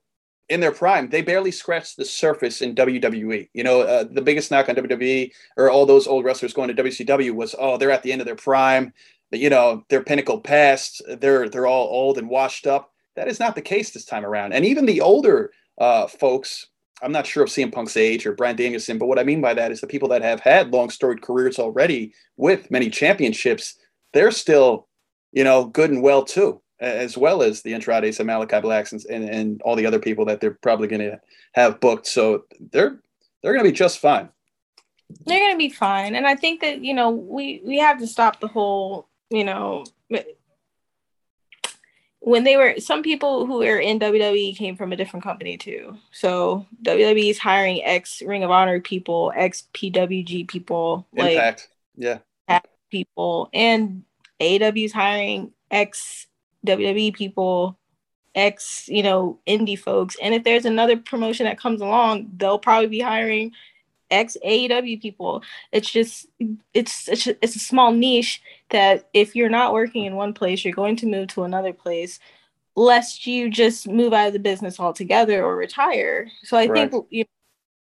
in their prime. They barely scratched the surface in WWE. You know, uh, the biggest knock on WWE or all those old wrestlers going to WCW was, oh, they're at the end of their prime. But, you know, their pinnacle past. They're they're all old and washed up. That is not the case this time around. And even the older uh, folks, I'm not sure of CM Punk's age or Bryan Danielson, but what I mean by that is the people that have had long storied careers already with many championships, they're still, you know, good and well too, as well as the Andrades and Malachi Blacks and, and, and all the other people that they're probably going to have booked. So they're they're going to be just fine. They're going to be fine, and I think that you know we we have to stop the whole you know when they were some people who were in WWE came from a different company too. So WWE is hiring ex Ring of Honor people, ex PWG people, Impact, like yeah, people, and AEW is hiring ex WWE people, ex you know indie folks. And if there's another promotion that comes along, they'll probably be hiring ex AEW people. It's just it's it's a, it's a small niche that if you're not working in one place, you're going to move to another place, lest you just move out of the business altogether or retire. So I think you know,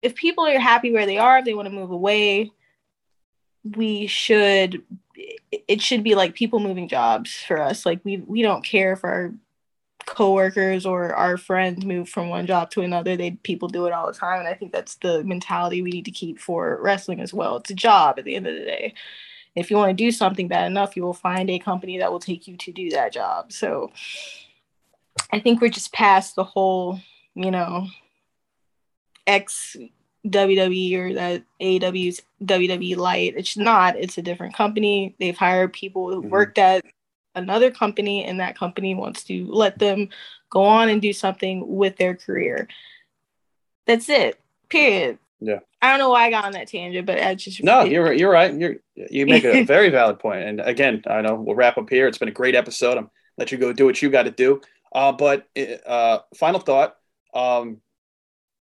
if people are happy where they are, if they want to move away, we should it should be like people moving jobs for us. Like we we don't care if our coworkers or our friends move from one job to another. They people do it all the time, and I think that's the mentality we need to keep for wrestling as well. It's a job at the end of the day. If you want to do something bad enough, you will find a company that will take you to do that job. So I think we're just past the whole, you know, ex WWE or that AEW's WWE light. It's not. It's a different company. They've hired people who mm-hmm. worked at another company and that company wants to let them go on and do something with their career. That's it. Period. Yeah. I don't know why I got on that tangent, but I just No, you're you're right. You're you make a very valid point. And again, I know we'll wrap up here. It's been a great episode. I'm let you go do what you got to do. Uh, but uh, final thought. Um,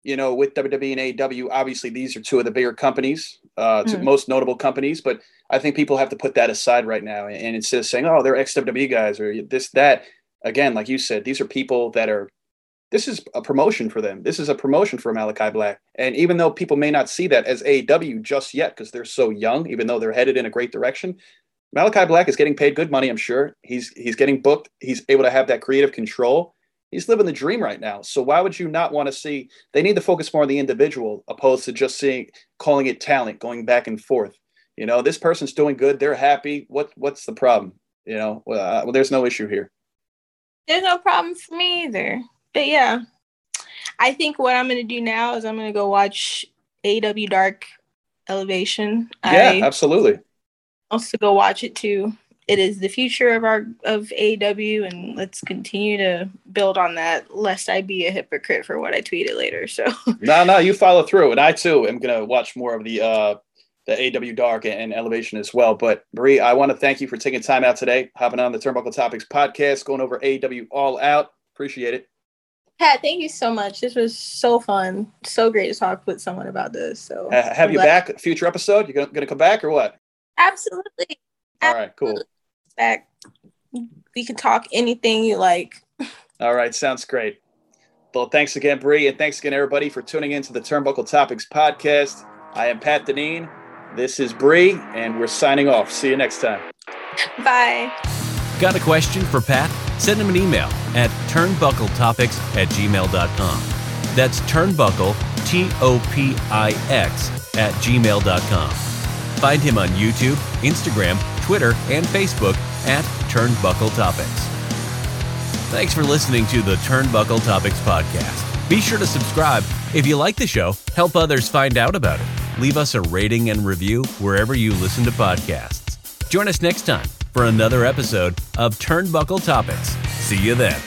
you know, with WWE and AEW, obviously these are two of the bigger companies, uh, mm. most notable companies. But I think people have to put that aside right now. And instead of saying, "Oh, they're ex WWE guys" or this that, again, like you said, these are people that are. This is a promotion for them. This is a promotion for Malachi Black. And even though people may not see that as AEW just yet because they're so young, even though they're headed in a great direction, Malachi Black is getting paid good money. I'm sure he's he's getting booked. He's able to have that creative control he's living the dream right now. So why would you not want to see? They need to focus more on the individual opposed to just seeing calling it talent, going back and forth. You know, this person's doing good. They're happy. What what's the problem? You know, well, uh, well there's no issue here. There's no problem for me either. But yeah, I think what I'm going to do now is I'm going to go watch AW Dark Elevation. Yeah, I absolutely. Also go watch it too it is the future of our of AW, and let's continue to build on that. Lest I be a hypocrite for what I tweeted later. So no, no, you follow through, and I too am gonna watch more of the uh the AW Dark and Elevation as well. But Marie, I want to thank you for taking time out today, hopping on the Turnbuckle Topics podcast, going over AW All Out. Appreciate it. Pat, thank you so much. This was so fun. So great to talk with someone about this. So uh, have I'm you glad- back? Future episode? You gonna, gonna come back or what? Absolutely. All right, cool back. We can talk anything you like. All right, sounds great. Well, thanks again, Bree, and thanks again, everybody, for tuning in to the Turnbuckle Topics podcast. I am Pat Deneen. This is Bree, and we're signing off. See you next time. Bye. Got a question for Pat? Send him an email at turnbuckletopics at gmail.com. That's turnbuckle, T O P I X, at gmail.com. Find him on YouTube, Instagram, Twitter, and Facebook at Turnbuckle Topics. Thanks for listening to the Turnbuckle Topics podcast. Be sure to subscribe. If you like the show, help others find out about it. Leave us a rating and review wherever you listen to podcasts. Join us next time for another episode of Turnbuckle Topics. See you then.